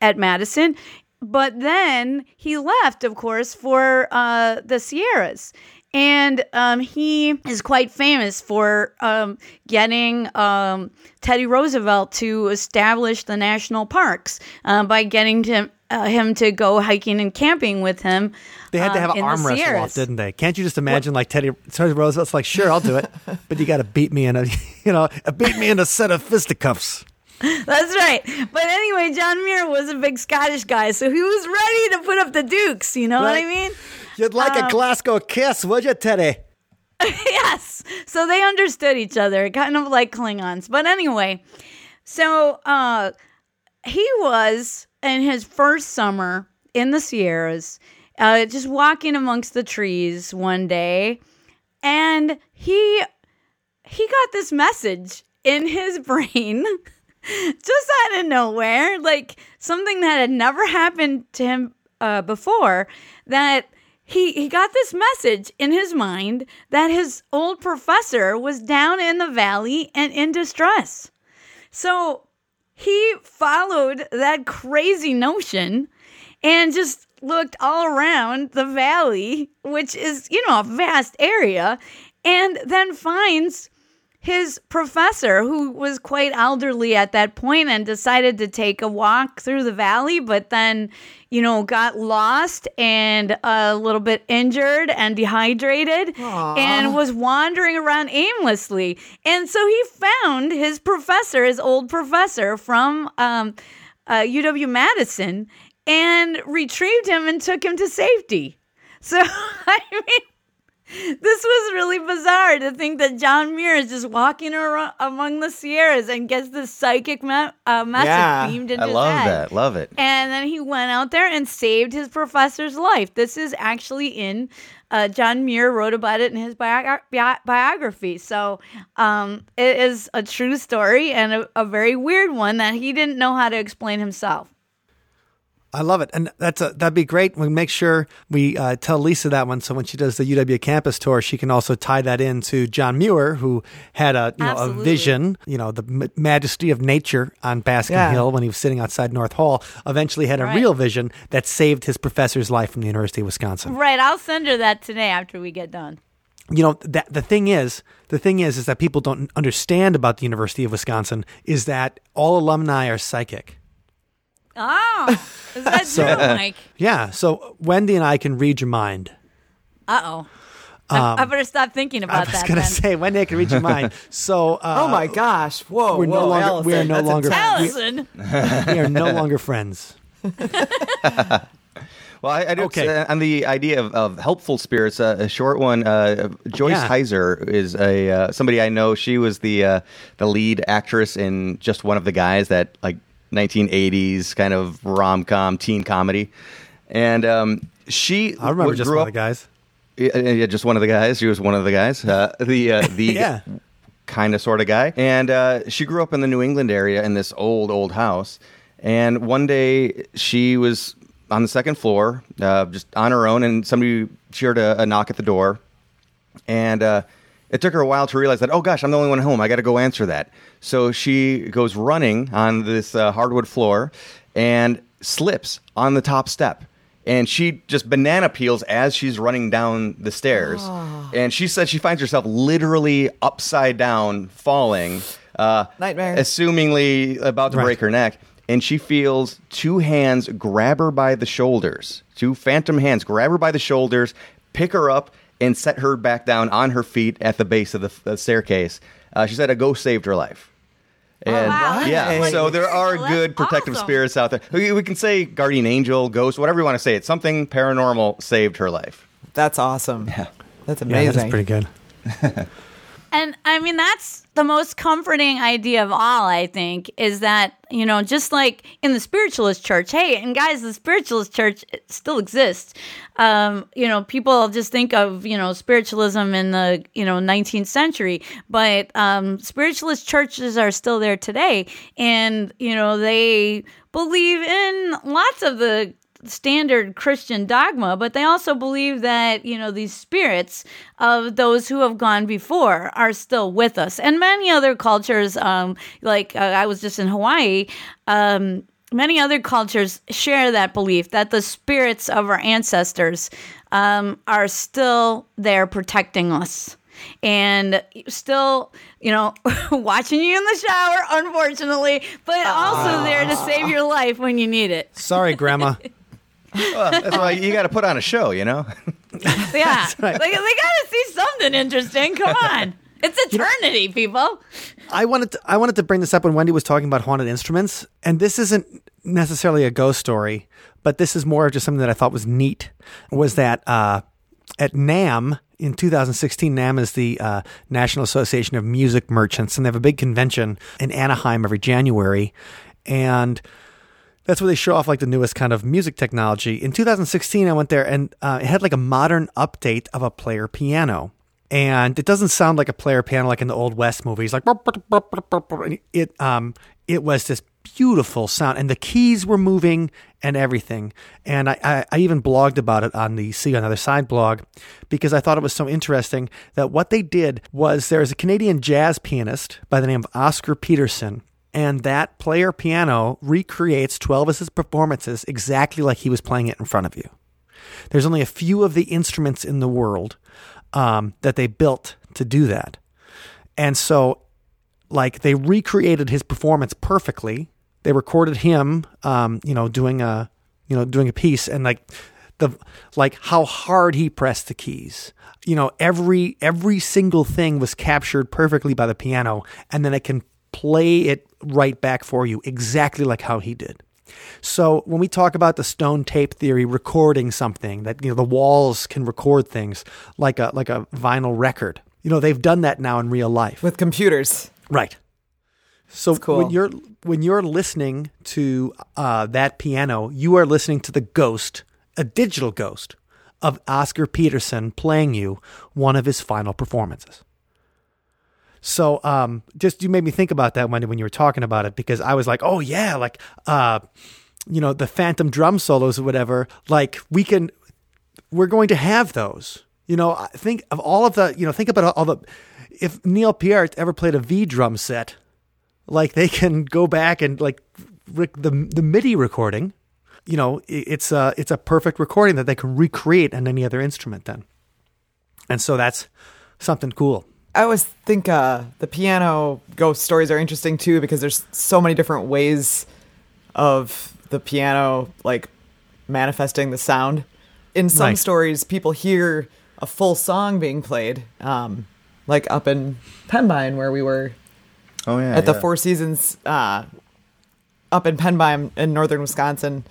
at Madison. But then he left, of course, for uh, the Sierras. And um, he is quite famous for um, getting um, Teddy Roosevelt to establish the national parks uh, by getting to, uh, him to go hiking and camping with him. They had to um, have an in the arm wrestle off, didn't they? Can't you just imagine like Teddy, Teddy Roosevelt's like, sure, I'll do it, but you got to beat me in a, you know, beat me in a set of fisticuffs. That's right. But anyway, John Muir was a big Scottish guy, so he was ready to put up the Dukes. You know what I mean? You'd like Um, a Glasgow kiss, would you, Teddy? yes. So they understood each other, kind of like Klingons. But anyway, so uh, he was in his first summer in the Sierras, uh, just walking amongst the trees one day, and he he got this message in his brain just out of nowhere, like something that had never happened to him uh, before. That he he got this message in his mind that his old professor was down in the valley and in distress. So he followed that crazy notion and just looked all around the valley, which is, you know, a vast area. and then finds his professor, who was quite elderly at that point and decided to take a walk through the valley, but then, you know, got lost and a little bit injured and dehydrated and was wandering around aimlessly. And so he found his professor, his old professor from um, uh, UW Madison, and retrieved him and took him to safety. So, I mean, this was really bizarre to think that John Muir is just walking around among the Sierras and gets this psychic me- uh, message Yeah. beamed into. I his love head. that. Love it. And then he went out there and saved his professor's life. This is actually in uh, John Muir wrote about it in his bio- bi- biography. So um, it is a true story and a, a very weird one that he didn't know how to explain himself. I love it, and that's a, that'd be great. We make sure we uh, tell Lisa that one, so when she does the UW campus tour, she can also tie that into John Muir, who had a you know a vision, you know, the majesty of nature on Bascom Yeah. Hill when he was sitting outside North Hall. Eventually, had a Right. real vision that saved his professor's life from the University of Wisconsin. Right. I'll send her that today after we get done. you know that the thing is the thing is is that people don't understand about the University of Wisconsin is that all alumni are psychic. Oh, is that true, Mike? Yeah, so Wendy and I can read your mind. Uh oh. I, I better stop thinking about that. I about was that. gonna say Wendy I can read your mind. So uh, oh my gosh! Whoa, we're whoa, no longer- Allison, we are no longer- intense. Allison. we are no longer friends. Well, I, I do Okay. uh, on the idea of, of helpful spirits. Uh, a short one. Uh, Joyce Yeah. Hyser is a uh, somebody I know. She was the uh, the lead actress in just one of the guys that like 1980s kind of rom com teen comedy, and um, she I remember just one up, of the guys. Yeah, yeah, just one of the guys. She was one of the guys. Uh, the uh, the Yeah. kind of sort of guy. And uh, she grew up in the New England area in this old old house. And one day she was on the second floor, uh, just on her own, and somebody she heard a, a knock at the door, and uh, it took her a while to realize that oh gosh, I'm the only one home. I got to go answer that. So she goes running on this uh, hardwood floor and slips on the top step. And she just banana peels as she's running down the stairs. And she said she finds herself literally upside down, falling, uh, Nightmare. assumingly about to Right. break her neck. And she feels two hands grab her by the shoulders, two phantom hands grab her by the shoulders, pick her up, and set her back down on her feet at the base of the, the staircase. Uh, she said a ghost saved her life. And Oh, wow, yeah, like so there are Well, good protective awesome. spirits out there. We, we can say guardian angel, ghost, whatever you want to say. It's something paranormal saved her life. That's awesome. Yeah, that's Yeah, amazing. that's pretty good. And I mean, that's the most comforting idea of all, I think, is that, you know, just like in the spiritualist church, hey, and guys, the spiritualist church still exists. Um, you know, people just think of, you know, spiritualism in the, you know, 19th century, but um, spiritualist churches are still there today. And, you know, they believe in lots of the standard Christian dogma, but they also believe that, you know, these spirits of those who have gone before are still with us. And many other cultures, um, like uh, I was just in Hawaii, um, many other cultures share that belief that the spirits of our ancestors um, are still there protecting us. And still, you know, watching you in the shower, unfortunately, but also there to save your life when you need it. Sorry, Grandma. Well, that's why you got to put on a show, you know? Yeah. right. They, they got to see something interesting. Come on. It's eternity, people. I wanted to, I wanted to bring this up when Wendy was talking about haunted instruments, and this isn't necessarily a ghost story, but this is more of just something that I thought was neat. Was that uh, at NAMM in 2016? NAMM is the uh, National Association of Music Merchants, and they have a big convention in Anaheim every January, and that's where they show off like the newest kind of music technology. In 2016, I went there and uh, it had like a modern update of a player piano. And it doesn't sound like a player piano like in the old West movies. Like it, um, it was this beautiful sound, and the keys were moving and everything. And I, I, I even blogged about it on the See on the Other Side blog because I thought it was so interesting that what they did was there is a Canadian jazz pianist by the name of Oscar Peterson and that player piano recreates 12 of his performances exactly like he was playing it in front of you. There's only a few of the instruments in the world um, that they built to do that. And so, like, they recreated his performance perfectly. They recorded him, um, you know, doing a, you know, doing a piece, and like the, like how hard he pressed the keys. You know, every every single thing was captured perfectly by the piano, and then it can play it right back for you exactly like how he did. So when we talk about the stone tape theory, recording something that you know the walls can record things like a like a vinyl record. You know they've done that now in real life. with computers. Right. So cool. when you're when you're listening to uh, that piano, you are listening to the ghost, a digital ghost of Oscar Peterson playing you one of his final performances. So um, just you made me think about that when when you were talking about it because I was like, oh yeah, like uh, you know the phantom drum solos or whatever. Like we can, we're going to have those. You know, think of all of the, you know, think about all the. If Neil Peart ever played a V drum set, like they can go back and like rec- the the MIDI recording. You know, it's a it's a perfect recording that they can recreate on any other instrument then, and so that's something cool. I always think uh, the piano ghost stories are interesting too because there's so many different ways of the piano like manifesting the sound. In some Right. stories, people hear a full song being played, um, like up in Pembine where we were Oh yeah. at the. Four Seasons uh, up in Pembine in northern Wisconsin,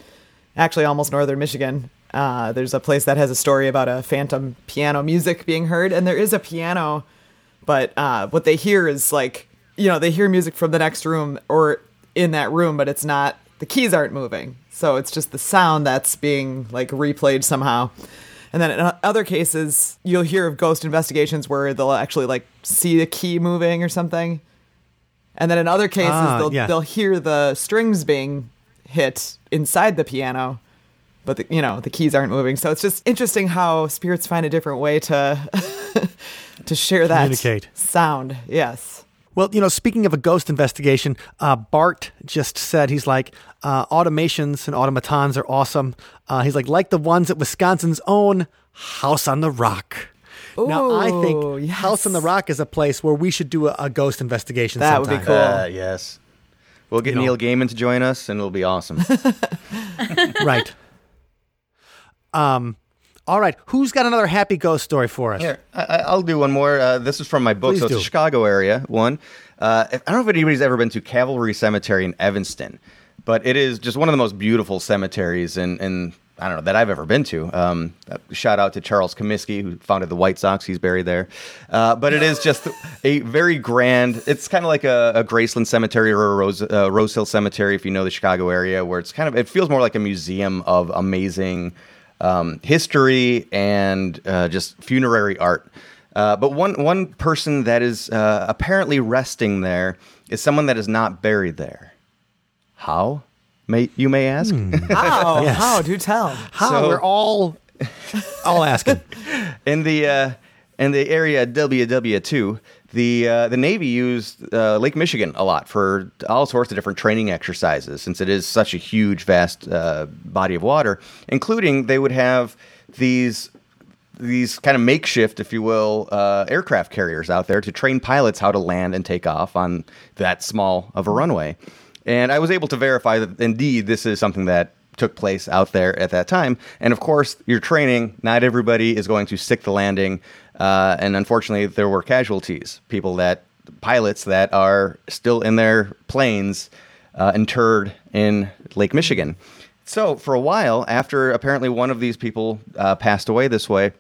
actually almost northern Michigan. Uh, there's a place that has a story about a phantom piano music being heard, and there is a piano, but uh, what they hear is like you know they hear music from the next room or in that room, but it's not the keys aren't moving, so it's just the sound that's being like replayed somehow. And then in other cases, you'll hear of ghost investigations where they'll actually like see the key moving or something. And then in other cases, Ah, they'll yeah. they'll hear the strings being hit inside the piano, but the, you know the keys aren't moving. So it's just interesting how spirits find a different way to to share that Communicate. sound. Yes. Well, you know, speaking of a ghost investigation, uh, Bart just said he's like uh, automations and automatons are awesome. Uh, he's like like the ones at Wisconsin's own House on the Rock. now, I think yes. House on the Rock is a place where we should do a, a ghost investigation. That would be cool. Uh, yes. We'll get You know. Neil Gaiman to join us, and it'll be awesome. right. Um. All right. Who's got another happy ghost story for us? Here, I, I- I'll do one more. Uh, this is from my book, Please so it's do. a Chicago area one. Uh, I don't know if anybody's ever been to Calvary Cemetery in Evanston, but it is just one of the most beautiful cemeteries in, in I don't know that I've ever been to. Um, shout out to Charles Comiskey, who founded the White Sox. He's buried there. Uh, but it is just a very grand. It's kind of like a, a Graceland Cemetery or a Rose, uh, Rose Hill Cemetery, if you know the Chicago area, where it's kind of it feels more like a museum of amazing um, history and uh, just funerary art. Uh, but one one person that is uh, apparently resting there is someone that is not buried there. How? May you may ask. How? Yes. How? Do tell. How So- we're all all asking. in the uh, in the area WW two, the uh, the Navy used uh, Lake Michigan a lot for all sorts of different training exercises, since it is such a huge, vast uh, body of water. Including, they would have these these kind of makeshift, if you will, uh, aircraft carriers out there to train pilots how to land and take off on that small of a runway. And I was able to verify that indeed this is something that took place out there at that time. And of course, your training, not everybody is going to stick the landing. Uh, and unfortunately, there were casualties, people that, pilots that are still in their planes uh, interred in Lake Michigan. So for a while, after apparently one of these people uh, passed away this way,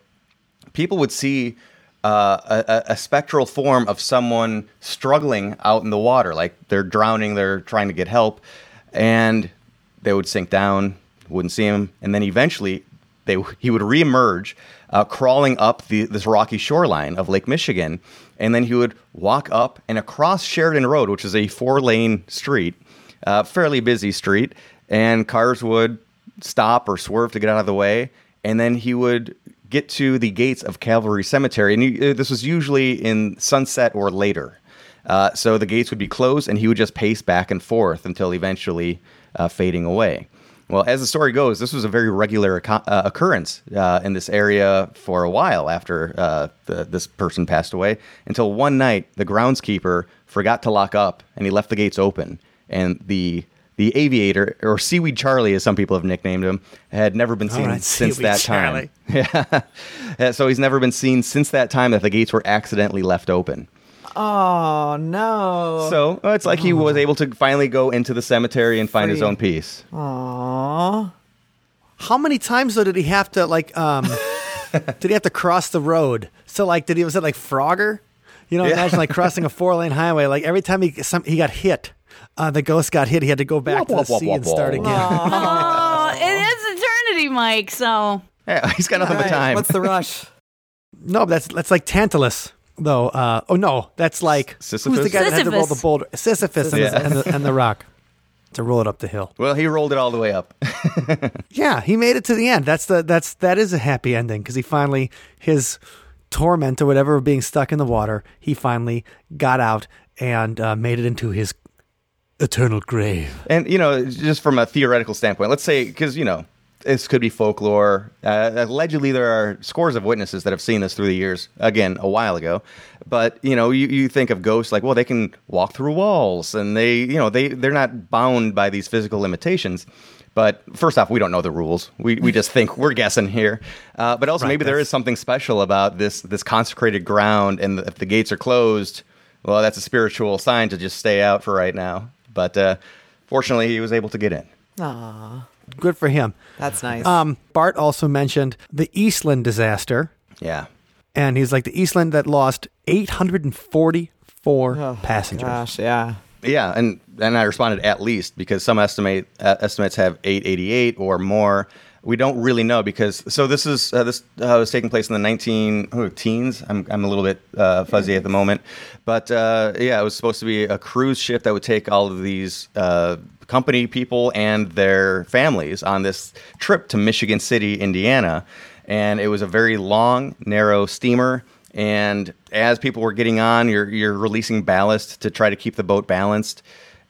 people would see uh, a, a- spectral form of someone struggling out in the water, like they're drowning, they're trying to get help, and they would sink down, wouldn't see him, and then eventually they he would reemerge, uh, crawling up the, this rocky shoreline of Lake Michigan, and then he would walk up and across Sheridan Road, which is a four-lane street, uh, fairly busy street, and cars would stop or swerve to get out of the way, and then he would get to the gates of Calvary Cemetery, and he, uh, this was usually in sunset or later. Uh, so the gates would be closed, and he would just pace back and forth until eventually uh, fading away. Well, as the story goes, this was a very regular occur- uh, occurrence uh, in this area for a while after uh, the, this person passed away. Until one night, the groundskeeper forgot to lock up, and he left the gates open, and the the aviator, or Seaweed Charlie, as some people have nicknamed him, had never been seen right, since Seaweed that Charlie. time. Yeah, so he's never been seen since that time that the gates were accidentally left open. Oh no. So uh, it's like he was able to finally go into the cemetery and find his own peace. Aw. How many times though did he have to like um did he have to cross the road? So like did he was it like Frogger? You know, Yeah. imagine like crossing a four lane highway. Like every time he some he got hit, uh, the ghost got hit, he had to go back Wop, to the wop, wop, sea wop, and start wop. again. Oh, it is eternity, Mike. So Yeah, he's got nothing All but time. What's the rush? No, but that's that's like Tantalus though. Uh, oh no, that's like who's the Sisyphus? guy that had to roll the boulder? Sisyphus and, Yeah. the, and, the, and the rock to roll it up the hill. well, he rolled it all the way up. Yeah, he made it to the end. That's the that's that is a happy ending because he finally his torment or whatever of being stuck in the water. He finally got out and uh, made it into his eternal grave. And you know, just from a theoretical standpoint, let's say because you know this could be folklore. Uh, allegedly, there are scores of witnesses that have seen this through the years. Again, a while ago, but you know, you, you think of ghosts like, well, they can walk through walls, and they, you know, they they're not bound by these physical limitations. But first off, we don't know the rules. We, we just think we're guessing here. Uh, but also, Right, maybe there is something special about this this consecrated ground, and if the gates are closed, well, that's a spiritual sign to just stay out for right now. But uh, fortunately, he was able to get in. Aw, Good for him. that's nice. Um, Bart also mentioned the Eastland disaster, Yeah. and he's like the Eastland that lost 844 oh, passengers. Gosh, yeah. Yeah, and and I responded at least because some estimate uh, estimates have 888 or more. We don't really know because so this is uh, this uh, was taking place in the 19 oh, teens. I'm I'm a little bit uh, fuzzy at the moment, but uh, yeah, it was supposed to be a cruise ship that would take all of these uh, company people and their families on this trip to Michigan City, Indiana, and it was a very long, narrow steamer. And as people were getting on, you're you're releasing ballast to try to keep the boat balanced.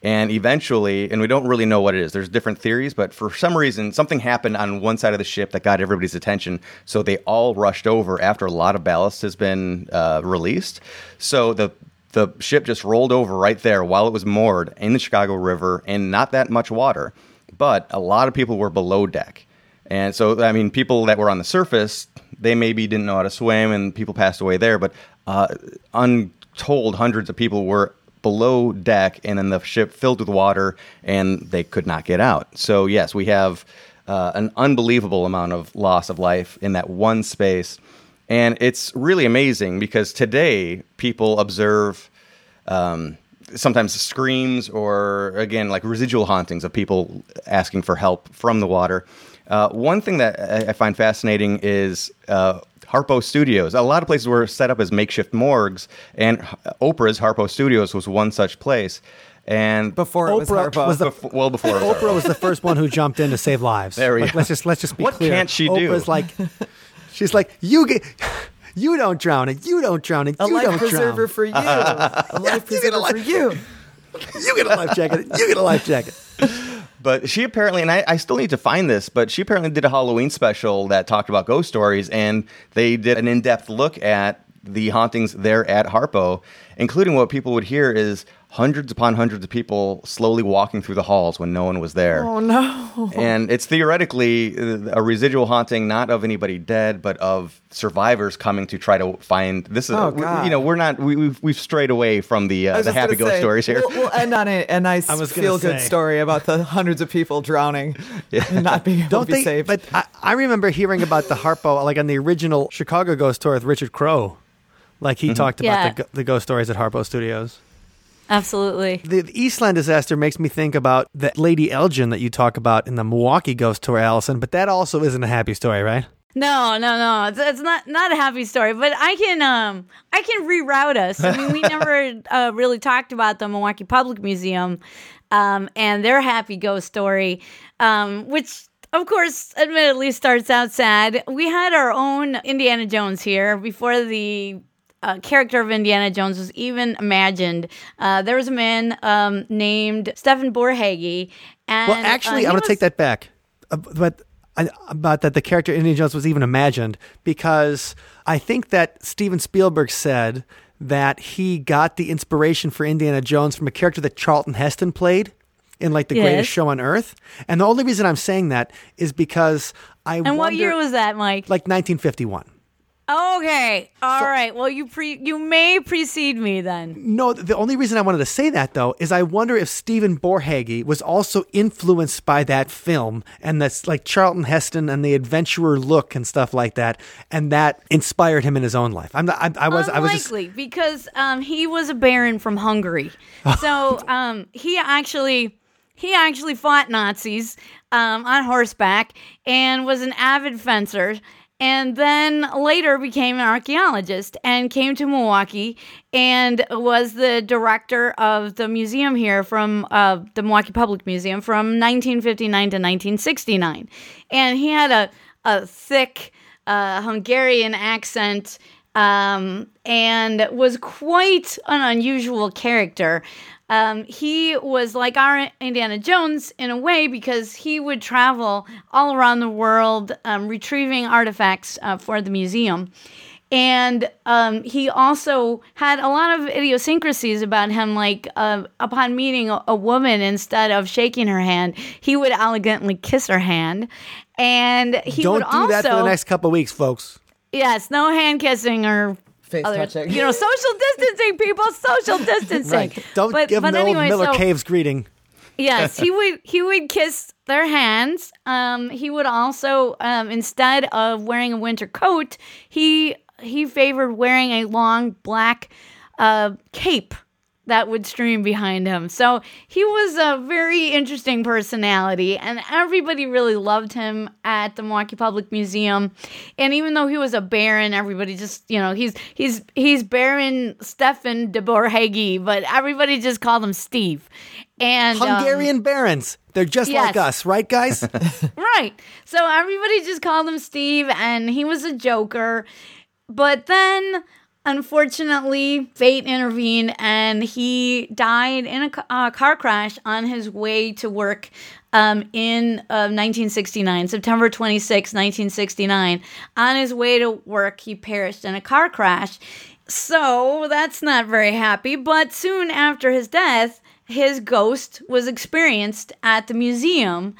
And eventually, and we don't really know what it is. There's different theories, but for some reason, something happened on one side of the ship that got everybody's attention. So they all rushed over after a lot of ballast has been uh, released. So the the ship just rolled over right there while it was moored in the Chicago River and not that much water. But a lot of people were below deck. And so, I mean, people that were on the surface, they maybe didn't know how to swim and people passed away there. But uh, untold hundreds of people were below deck and then the ship filled with water and they could not get out. So, yes, we have uh, an unbelievable amount of loss of life in that one space. And it's really amazing because today people observe um, sometimes screams or again like residual hauntings of people asking for help from the water. Uh, one thing that I I find fascinating is uh, Harpo Studios. A lot of places were set up as makeshift morgues, and Oprah's Harpo Studios was one such place. And Before was Oprah Harpo. was the- bef- well before was Oprah was the first one who jumped in to save lives. There we like, go. Let's just let's just be What clear. What can't she do? Oprah's like, she's like, you get, you don't drown it, you don't drown it, a you life don't preserver drown. for you. A life you get a preserver life- for you. You get a life jacket. You get a life jacket. But she apparently, and I, I still need to find this, but she apparently did a Halloween special that talked about ghost stories, and they did an in depth look at the hauntings there at Harpo, including what people would hear is hundreds upon hundreds of people slowly walking through the halls when no one was there. Oh no. And it's theoretically uh, a residual haunting, not of anybody dead, but of survivors coming to try to find. This is, Oh, God. you know, we're not, we, we've, we've strayed away from the uh, the happy ghost say, stories here. We'll, we'll end on a, a nice I was gonna feel good story about the hundreds of people drowning and not being able Don't to be they? saved. But I, I remember hearing about the Harpo, like on the original Chicago ghost tour with Richard Crowe. Like he talked about Yeah. the, the ghost stories at Harpo Studios. Absolutely. The, the Eastland disaster makes me think about that Lady Elgin that you talk about in the Milwaukee ghost tour, Allison. But that also isn't a happy story, right? No, no, no. It's, it's not not a happy story, but I can um I can reroute us. I mean, we never uh, really talked about the Milwaukee Public Museum um, and their happy ghost story, um, which of course, admittedly, starts out sad. We had our own Indiana Jones here before the uh, character of Indiana Jones was even imagined. Uh, there was a man um, named Stephen Borhegyi. And, Well, actually, uh, I'm going to take that back. uh, but I, about that the character Indiana Jones was even imagined because I think that Steven Spielberg said that he got the inspiration for Indiana Jones from a character that Charlton Heston played in like the Yes. greatest show on earth. And the only reason I'm saying that is because I And what year was that, Mike? like 1951. Okay. all right. Well, you pre you may precede me then. No, the only reason I wanted to say that though is I wonder if Stephen Borhegyi was also influenced by that film and that's like Charlton Heston and the adventurer look and stuff like that, and that inspired him in his own life. I'm not, I, I was I was just Unlikely because um, he was a baron from Hungary, so um, he actually he actually fought Nazis um, on horseback and was an avid fencer. And then later became an archaeologist and came to Milwaukee and was the director of the museum here from uh, the Milwaukee Public Museum from 1959 to 1969. And he had a, a thick uh, Hungarian accent um, and was quite an unusual character. Um, he was like our Indiana Jones in a way because he would travel all around the world um, retrieving artifacts uh, for the museum. And um, he also had a lot of idiosyncrasies about him, like uh, upon meeting a, a woman, instead of shaking her hand, he would elegantly kiss her hand. And he don't would do also that for the next couple of weeks, folks. Yes, no hand kissing or Face other, touching. You know, social distancing, people, social distancing. Don't but, give but anyway, Miller so, Caves greeting. Yes, he would he would kiss their hands. Um, he would also um, instead of wearing a winter coat, he he favored wearing a long black uh, cape that would stream behind him. So he was a very interesting personality, and everybody really loved him at the Milwaukee Public Museum. And even though he was a baron, everybody just you know he's he's he's Baron Stefan de Borhegyi, but everybody just called him Steve. And um, Hungarian barons. They're just like us, right, guys? Right. So everybody just called him Steve, and he was a joker. But then, unfortunately, fate intervened, and he died in a uh, car crash on his way to work um, in uh, 1969, September 26, 1969. On his way to work, he perished in a car crash. So that's not very happy. But soon after his death, his ghost was experienced at the museum.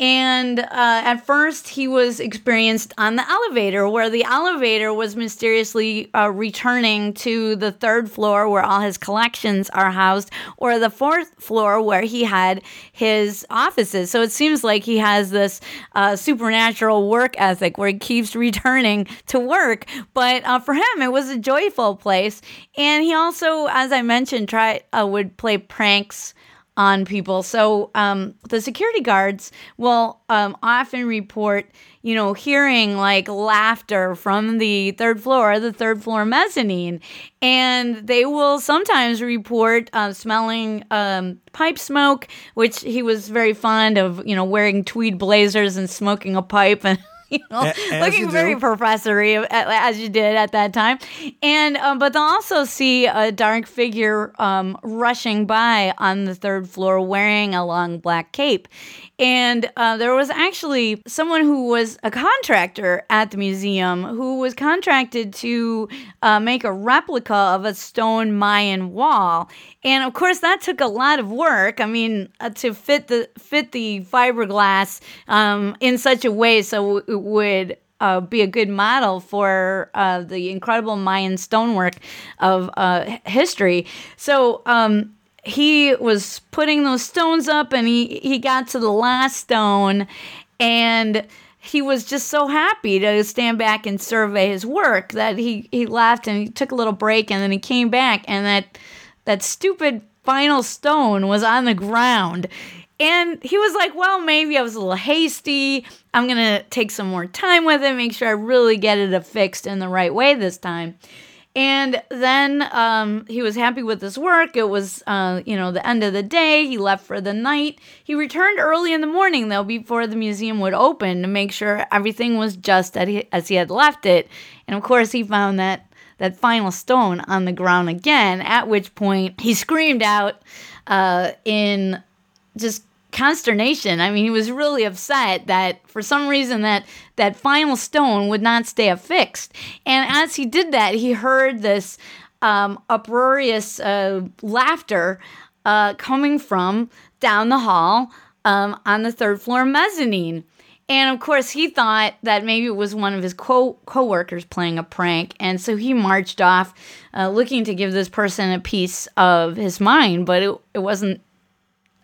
And uh, at first, he was experienced on the elevator, where the elevator was mysteriously uh, returning to the third floor where all his collections are housed, or the fourth floor where he had his offices. So it seems like he has this uh, supernatural work ethic where he keeps returning to work. But uh, for him, it was a joyful place. And he also, as I mentioned, try uh, would play pranks on people. So um, the security guards will um, often report, you know, hearing like laughter from the third floor, the third floor mezzanine, and they will sometimes report uh, smelling um, pipe smoke, which he was very fond of, you know, wearing tweed blazers and smoking a pipe and. You know, as looking very professory as you did at that time, and um, but they'll also see a dark figure um, rushing by on the third floor wearing a long black cape. And uh, there was actually someone who was a contractor at the museum who was contracted to uh, make a replica of a stone Mayan wall. And of course, that took a lot of work. I mean, uh, to fit the fit the fiberglass um, in such a way so it would uh, be a good model for uh, the incredible Mayan stonework of uh, history. So um, he was putting those stones up, and he he got to the last stone, and he was just so happy to stand back and survey his work that he he left and he took a little break, and then he came back, and that that stupid final stone was on the ground. And he was like, well, maybe I was a little hasty. I'm to take some more time with it, make sure I really get it affixed in the right way this time. And then um, he was happy with his work. It was, uh, you know, the end of the day. He left for the night. He returned early in the morning, though, before the museum would open to make sure everything was just as he, had left it. And of course, he found that that final stone on the ground again. At which point, he screamed out uh, in just consternation. I mean, he was really upset that for some reason that that final stone would not stay affixed. And as he did that, he heard this um, uproarious uh, laughter uh, coming from down the hall um, on the third floor mezzanine. And of course, he thought that maybe it was one of his co workers playing a prank, and so he marched off, uh, looking to give this person a piece of his mind. But it, it wasn't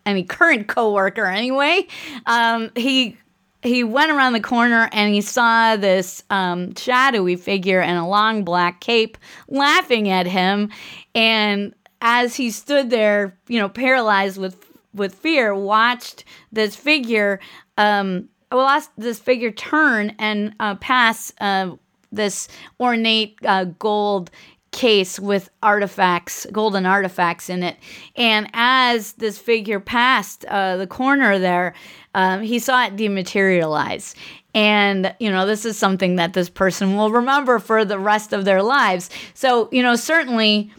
any current coworker anyway. Um, he he went around the corner and he saw this um, shadowy figure in a long black cape laughing at him, and as he stood there, you know, paralyzed with with fear, watched this figure. Um, well, this figure turn and uh, pass uh, this ornate uh, gold case with artifacts, golden artifacts in it. And as this figure passed uh, the corner there, um, he saw it dematerialize. And, you know, this is something that this person will remember for the rest of their lives. So, you know, certainly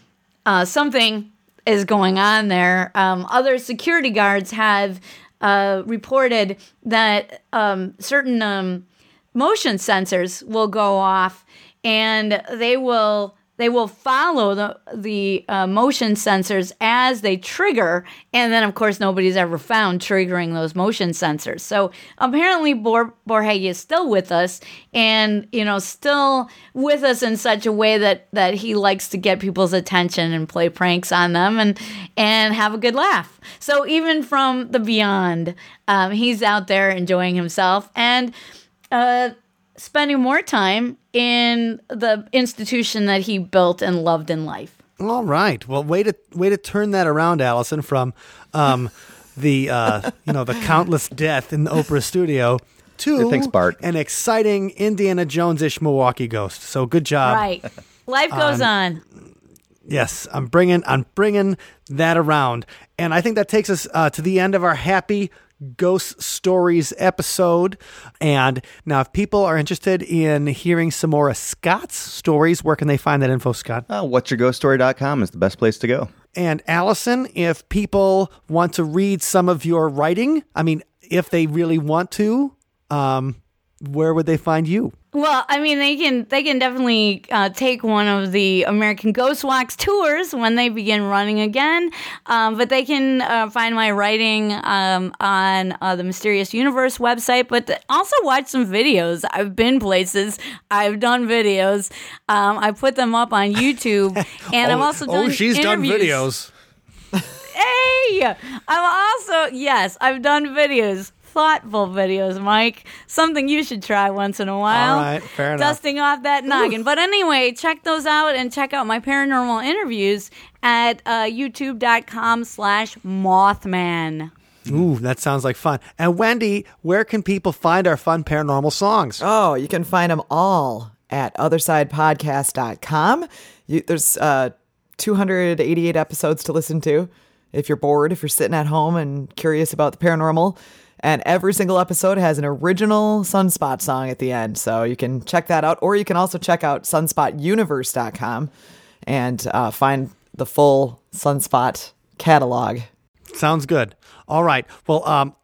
uh, something is going on there. Um, other security guards have uh, reported that um, certain um, motion sensors will go off and they will they will follow the the uh, motion sensors as they trigger, and then of course nobody's ever found triggering those motion sensors. So apparently Bor- Borhegyi is still with us, and you know still with us in such a way that that he likes to get people's attention and play pranks on them and and have a good laugh. So even from the beyond, um, he's out there enjoying himself and. Uh, spending more time in the institution that he built and loved in life. All right. Well, way to way to turn that around, Allison, from um, the uh, you know the countless death in the Oprah studio to thanks, Bart. an exciting Indiana Jones-ish Milwaukee ghost. So good job. Right. Life goes Um, on. Yes, I'm bringing I'm bringing that around, and I think that takes us uh, to the end of our happy ghost stories episode. And now, if people are interested in hearing some more of Scott's stories, where can they find that info, Scott? Uh, what'syourghoststory.com is the best place to go. And Allison, if people want to read some of your writing, I mean, if they really want to, um, where would they find you? Well, I mean, they can they can definitely uh, take one of the American Ghost Walks tours when they begin running again. Um, but they can uh, find my writing um, on uh, the Mysterious Universe website. But also watch some videos. I've been places. I've done videos. Um, I put them up on YouTube, and I'm also oh, she's interviews. done videos. Hey, I'm also yes, I've done videos thoughtful videos, Mike. Something you should try once in a while. All right, fair enough. Dusting off that noggin. But anyway, check those out and check out my paranormal interviews at uh, youtube.com slash mothman. Ooh, that sounds like fun. And Wendy, where can people find our fun paranormal songs? Oh, you can find them all at othersidepodcast.com. You, there's uh, 288 episodes to listen to if you're bored, if you're sitting at home and curious about the paranormal. And every single episode has an original Sunspot song at the end. So you can check that out. Or you can also check out sunspotuniverse.com and uh, find the full Sunspot catalog. Sounds good. All right. Well, um,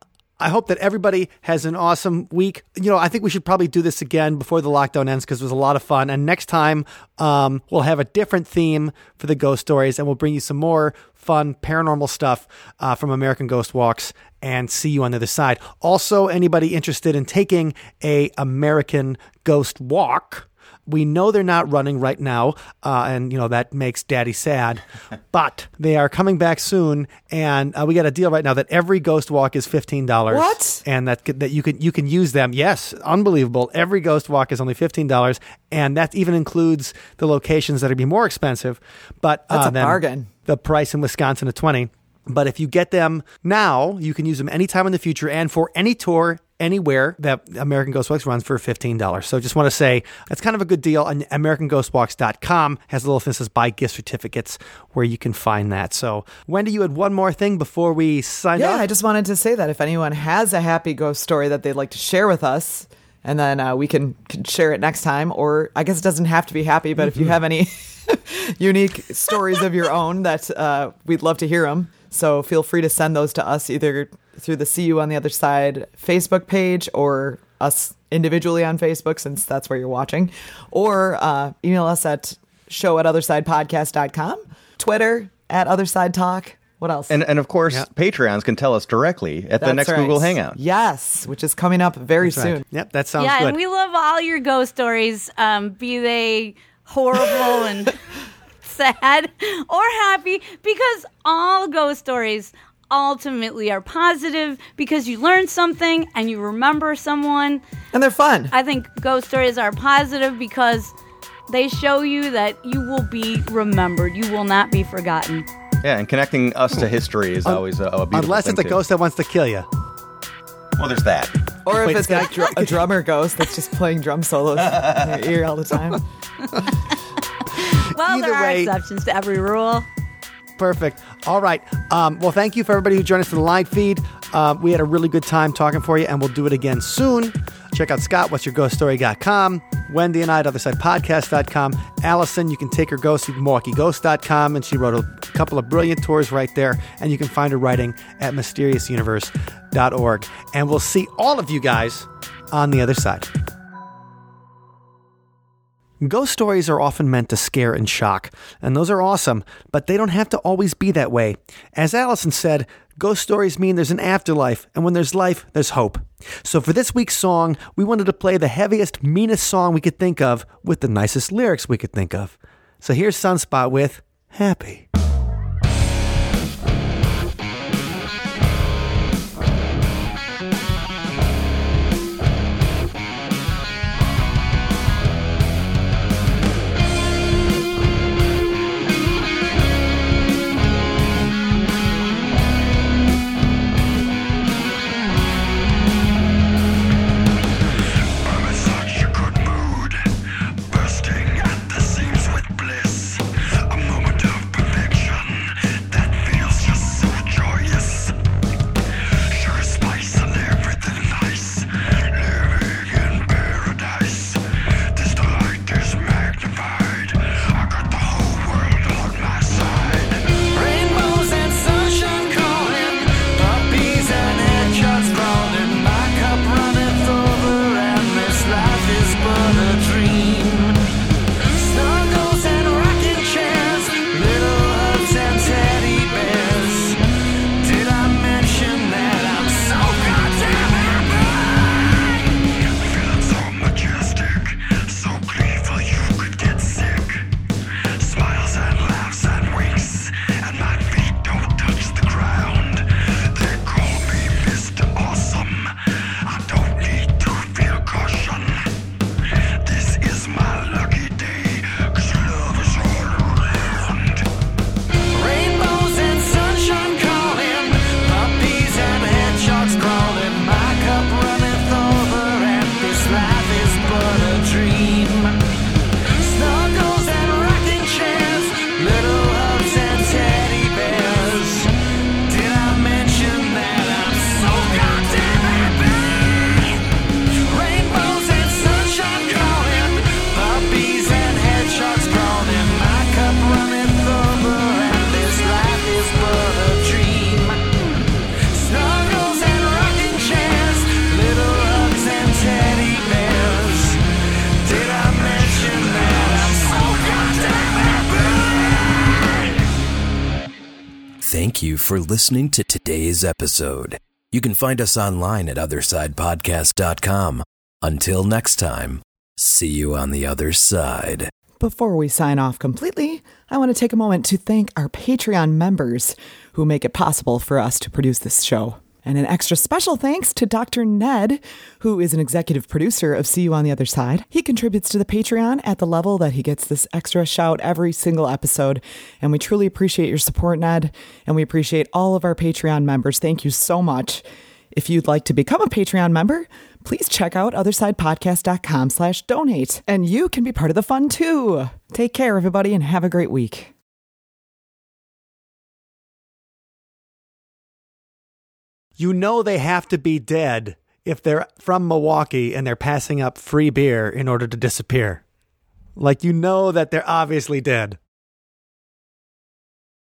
I hope that everybody has an awesome week. You know, I think we should probably do this again before the lockdown ends because it was a lot of fun. And next time, um, we'll have a different theme for the ghost stories and we'll bring you some more fun paranormal stuff uh, from American Ghost Walks and see you on the other side. Also, anybody interested in taking a American Ghost Walk, we know they're not running right now, uh, and you know that makes Daddy sad. but they are coming back soon, and uh, we got a deal right now that every Ghost Walk is fifteen dollars. What? And that that you can you can use them. Yes, unbelievable. Every Ghost Walk is only fifteen dollars, and that even includes the locations that are be more expensive. But That's uh, a then bargain. The price in Wisconsin at twenty. But if you get them now, you can use them anytime in the future and for any tour anywhere that American Ghost Walks runs for $15. So just want to say that's kind of a good deal. And AmericanGhostWalks.com has a little thing that says buy gift certificates where you can find that. So Wendy, you had one more thing before we sign Yeah, off. I just wanted to say that if anyone has a happy ghost story that they'd like to share with us, and then uh, we can, can share it next time, or I guess it doesn't have to be happy, but if you have any unique stories of your own, that uh, we'd love to hear them. So feel free to send those to us either through the See You on the Other Side Facebook page or us individually on Facebook, since that's where you're watching, or uh, email us at show at othersidepodcast.com, Twitter at Otherside Talk. What else? And and of course, Yeah. Patreons can tell us directly at the next right. Google Hangout. Yes, which is coming up very That's right. soon. Yep, that sounds yeah, good. and we love all your ghost stories, um, be they horrible and sad or happy, because all ghost stories ultimately are positive because you learn something and you remember someone. And they're fun. I think ghost stories are positive because they show you that you will be remembered. You will not be forgotten. Yeah, and connecting us to history is always a, a beautiful Unless thing it's a too. ghost that wants to kill you. Well, there's that. or if Wait, it's like dr- a drummer ghost that's just playing drum solos in your ear all the time. Well, Either there are way- exceptions to every rule. Perfect. All right. Um, well, thank you for everybody who joined us in the live feed. Uh, we had a really good time talking for you, and we'll do it again soon. Check out Scott, what's your ghost story.com. Wendy and I at othersidepodcast.com. Allison, you can take her ghost to MilwaukeeGhost.com, and she wrote a couple of brilliant tours right there. And you can find her writing at mysteriousuniverse.org. And we'll see all of you guys on the other side. Ghost stories are often meant to scare and shock, and those are awesome, but they don't have to always be that way. As Allison said, ghost stories mean there's an afterlife, and when there's life, there's hope. So for this week's song, we wanted to play the heaviest, meanest song we could think of with the nicest lyrics we could think of. So here's Sunspot with Happy. Listening to today's episode. You can find us online at othersidepodcast.com. Until next time, see you on the other side. Before we sign off completely, I want to take a moment to thank our Patreon members who make it possible for us to produce this show. And an extra special thanks to Dr. Ned, who is an executive producer of See You on the Other Side. He contributes to the Patreon at the level that he gets this extra shout every single episode. And we truly appreciate your support, Ned. And we appreciate all of our Patreon members. Thank you so much. If you'd like to become a Patreon member, please check out othersidepodcast.com slash donate. And you can be part of the fun too. Take care, everybody, and have a great week. You know they have to be dead if they're from Milwaukee and they're passing up free beer in order to disappear. Like, you know that they're obviously dead.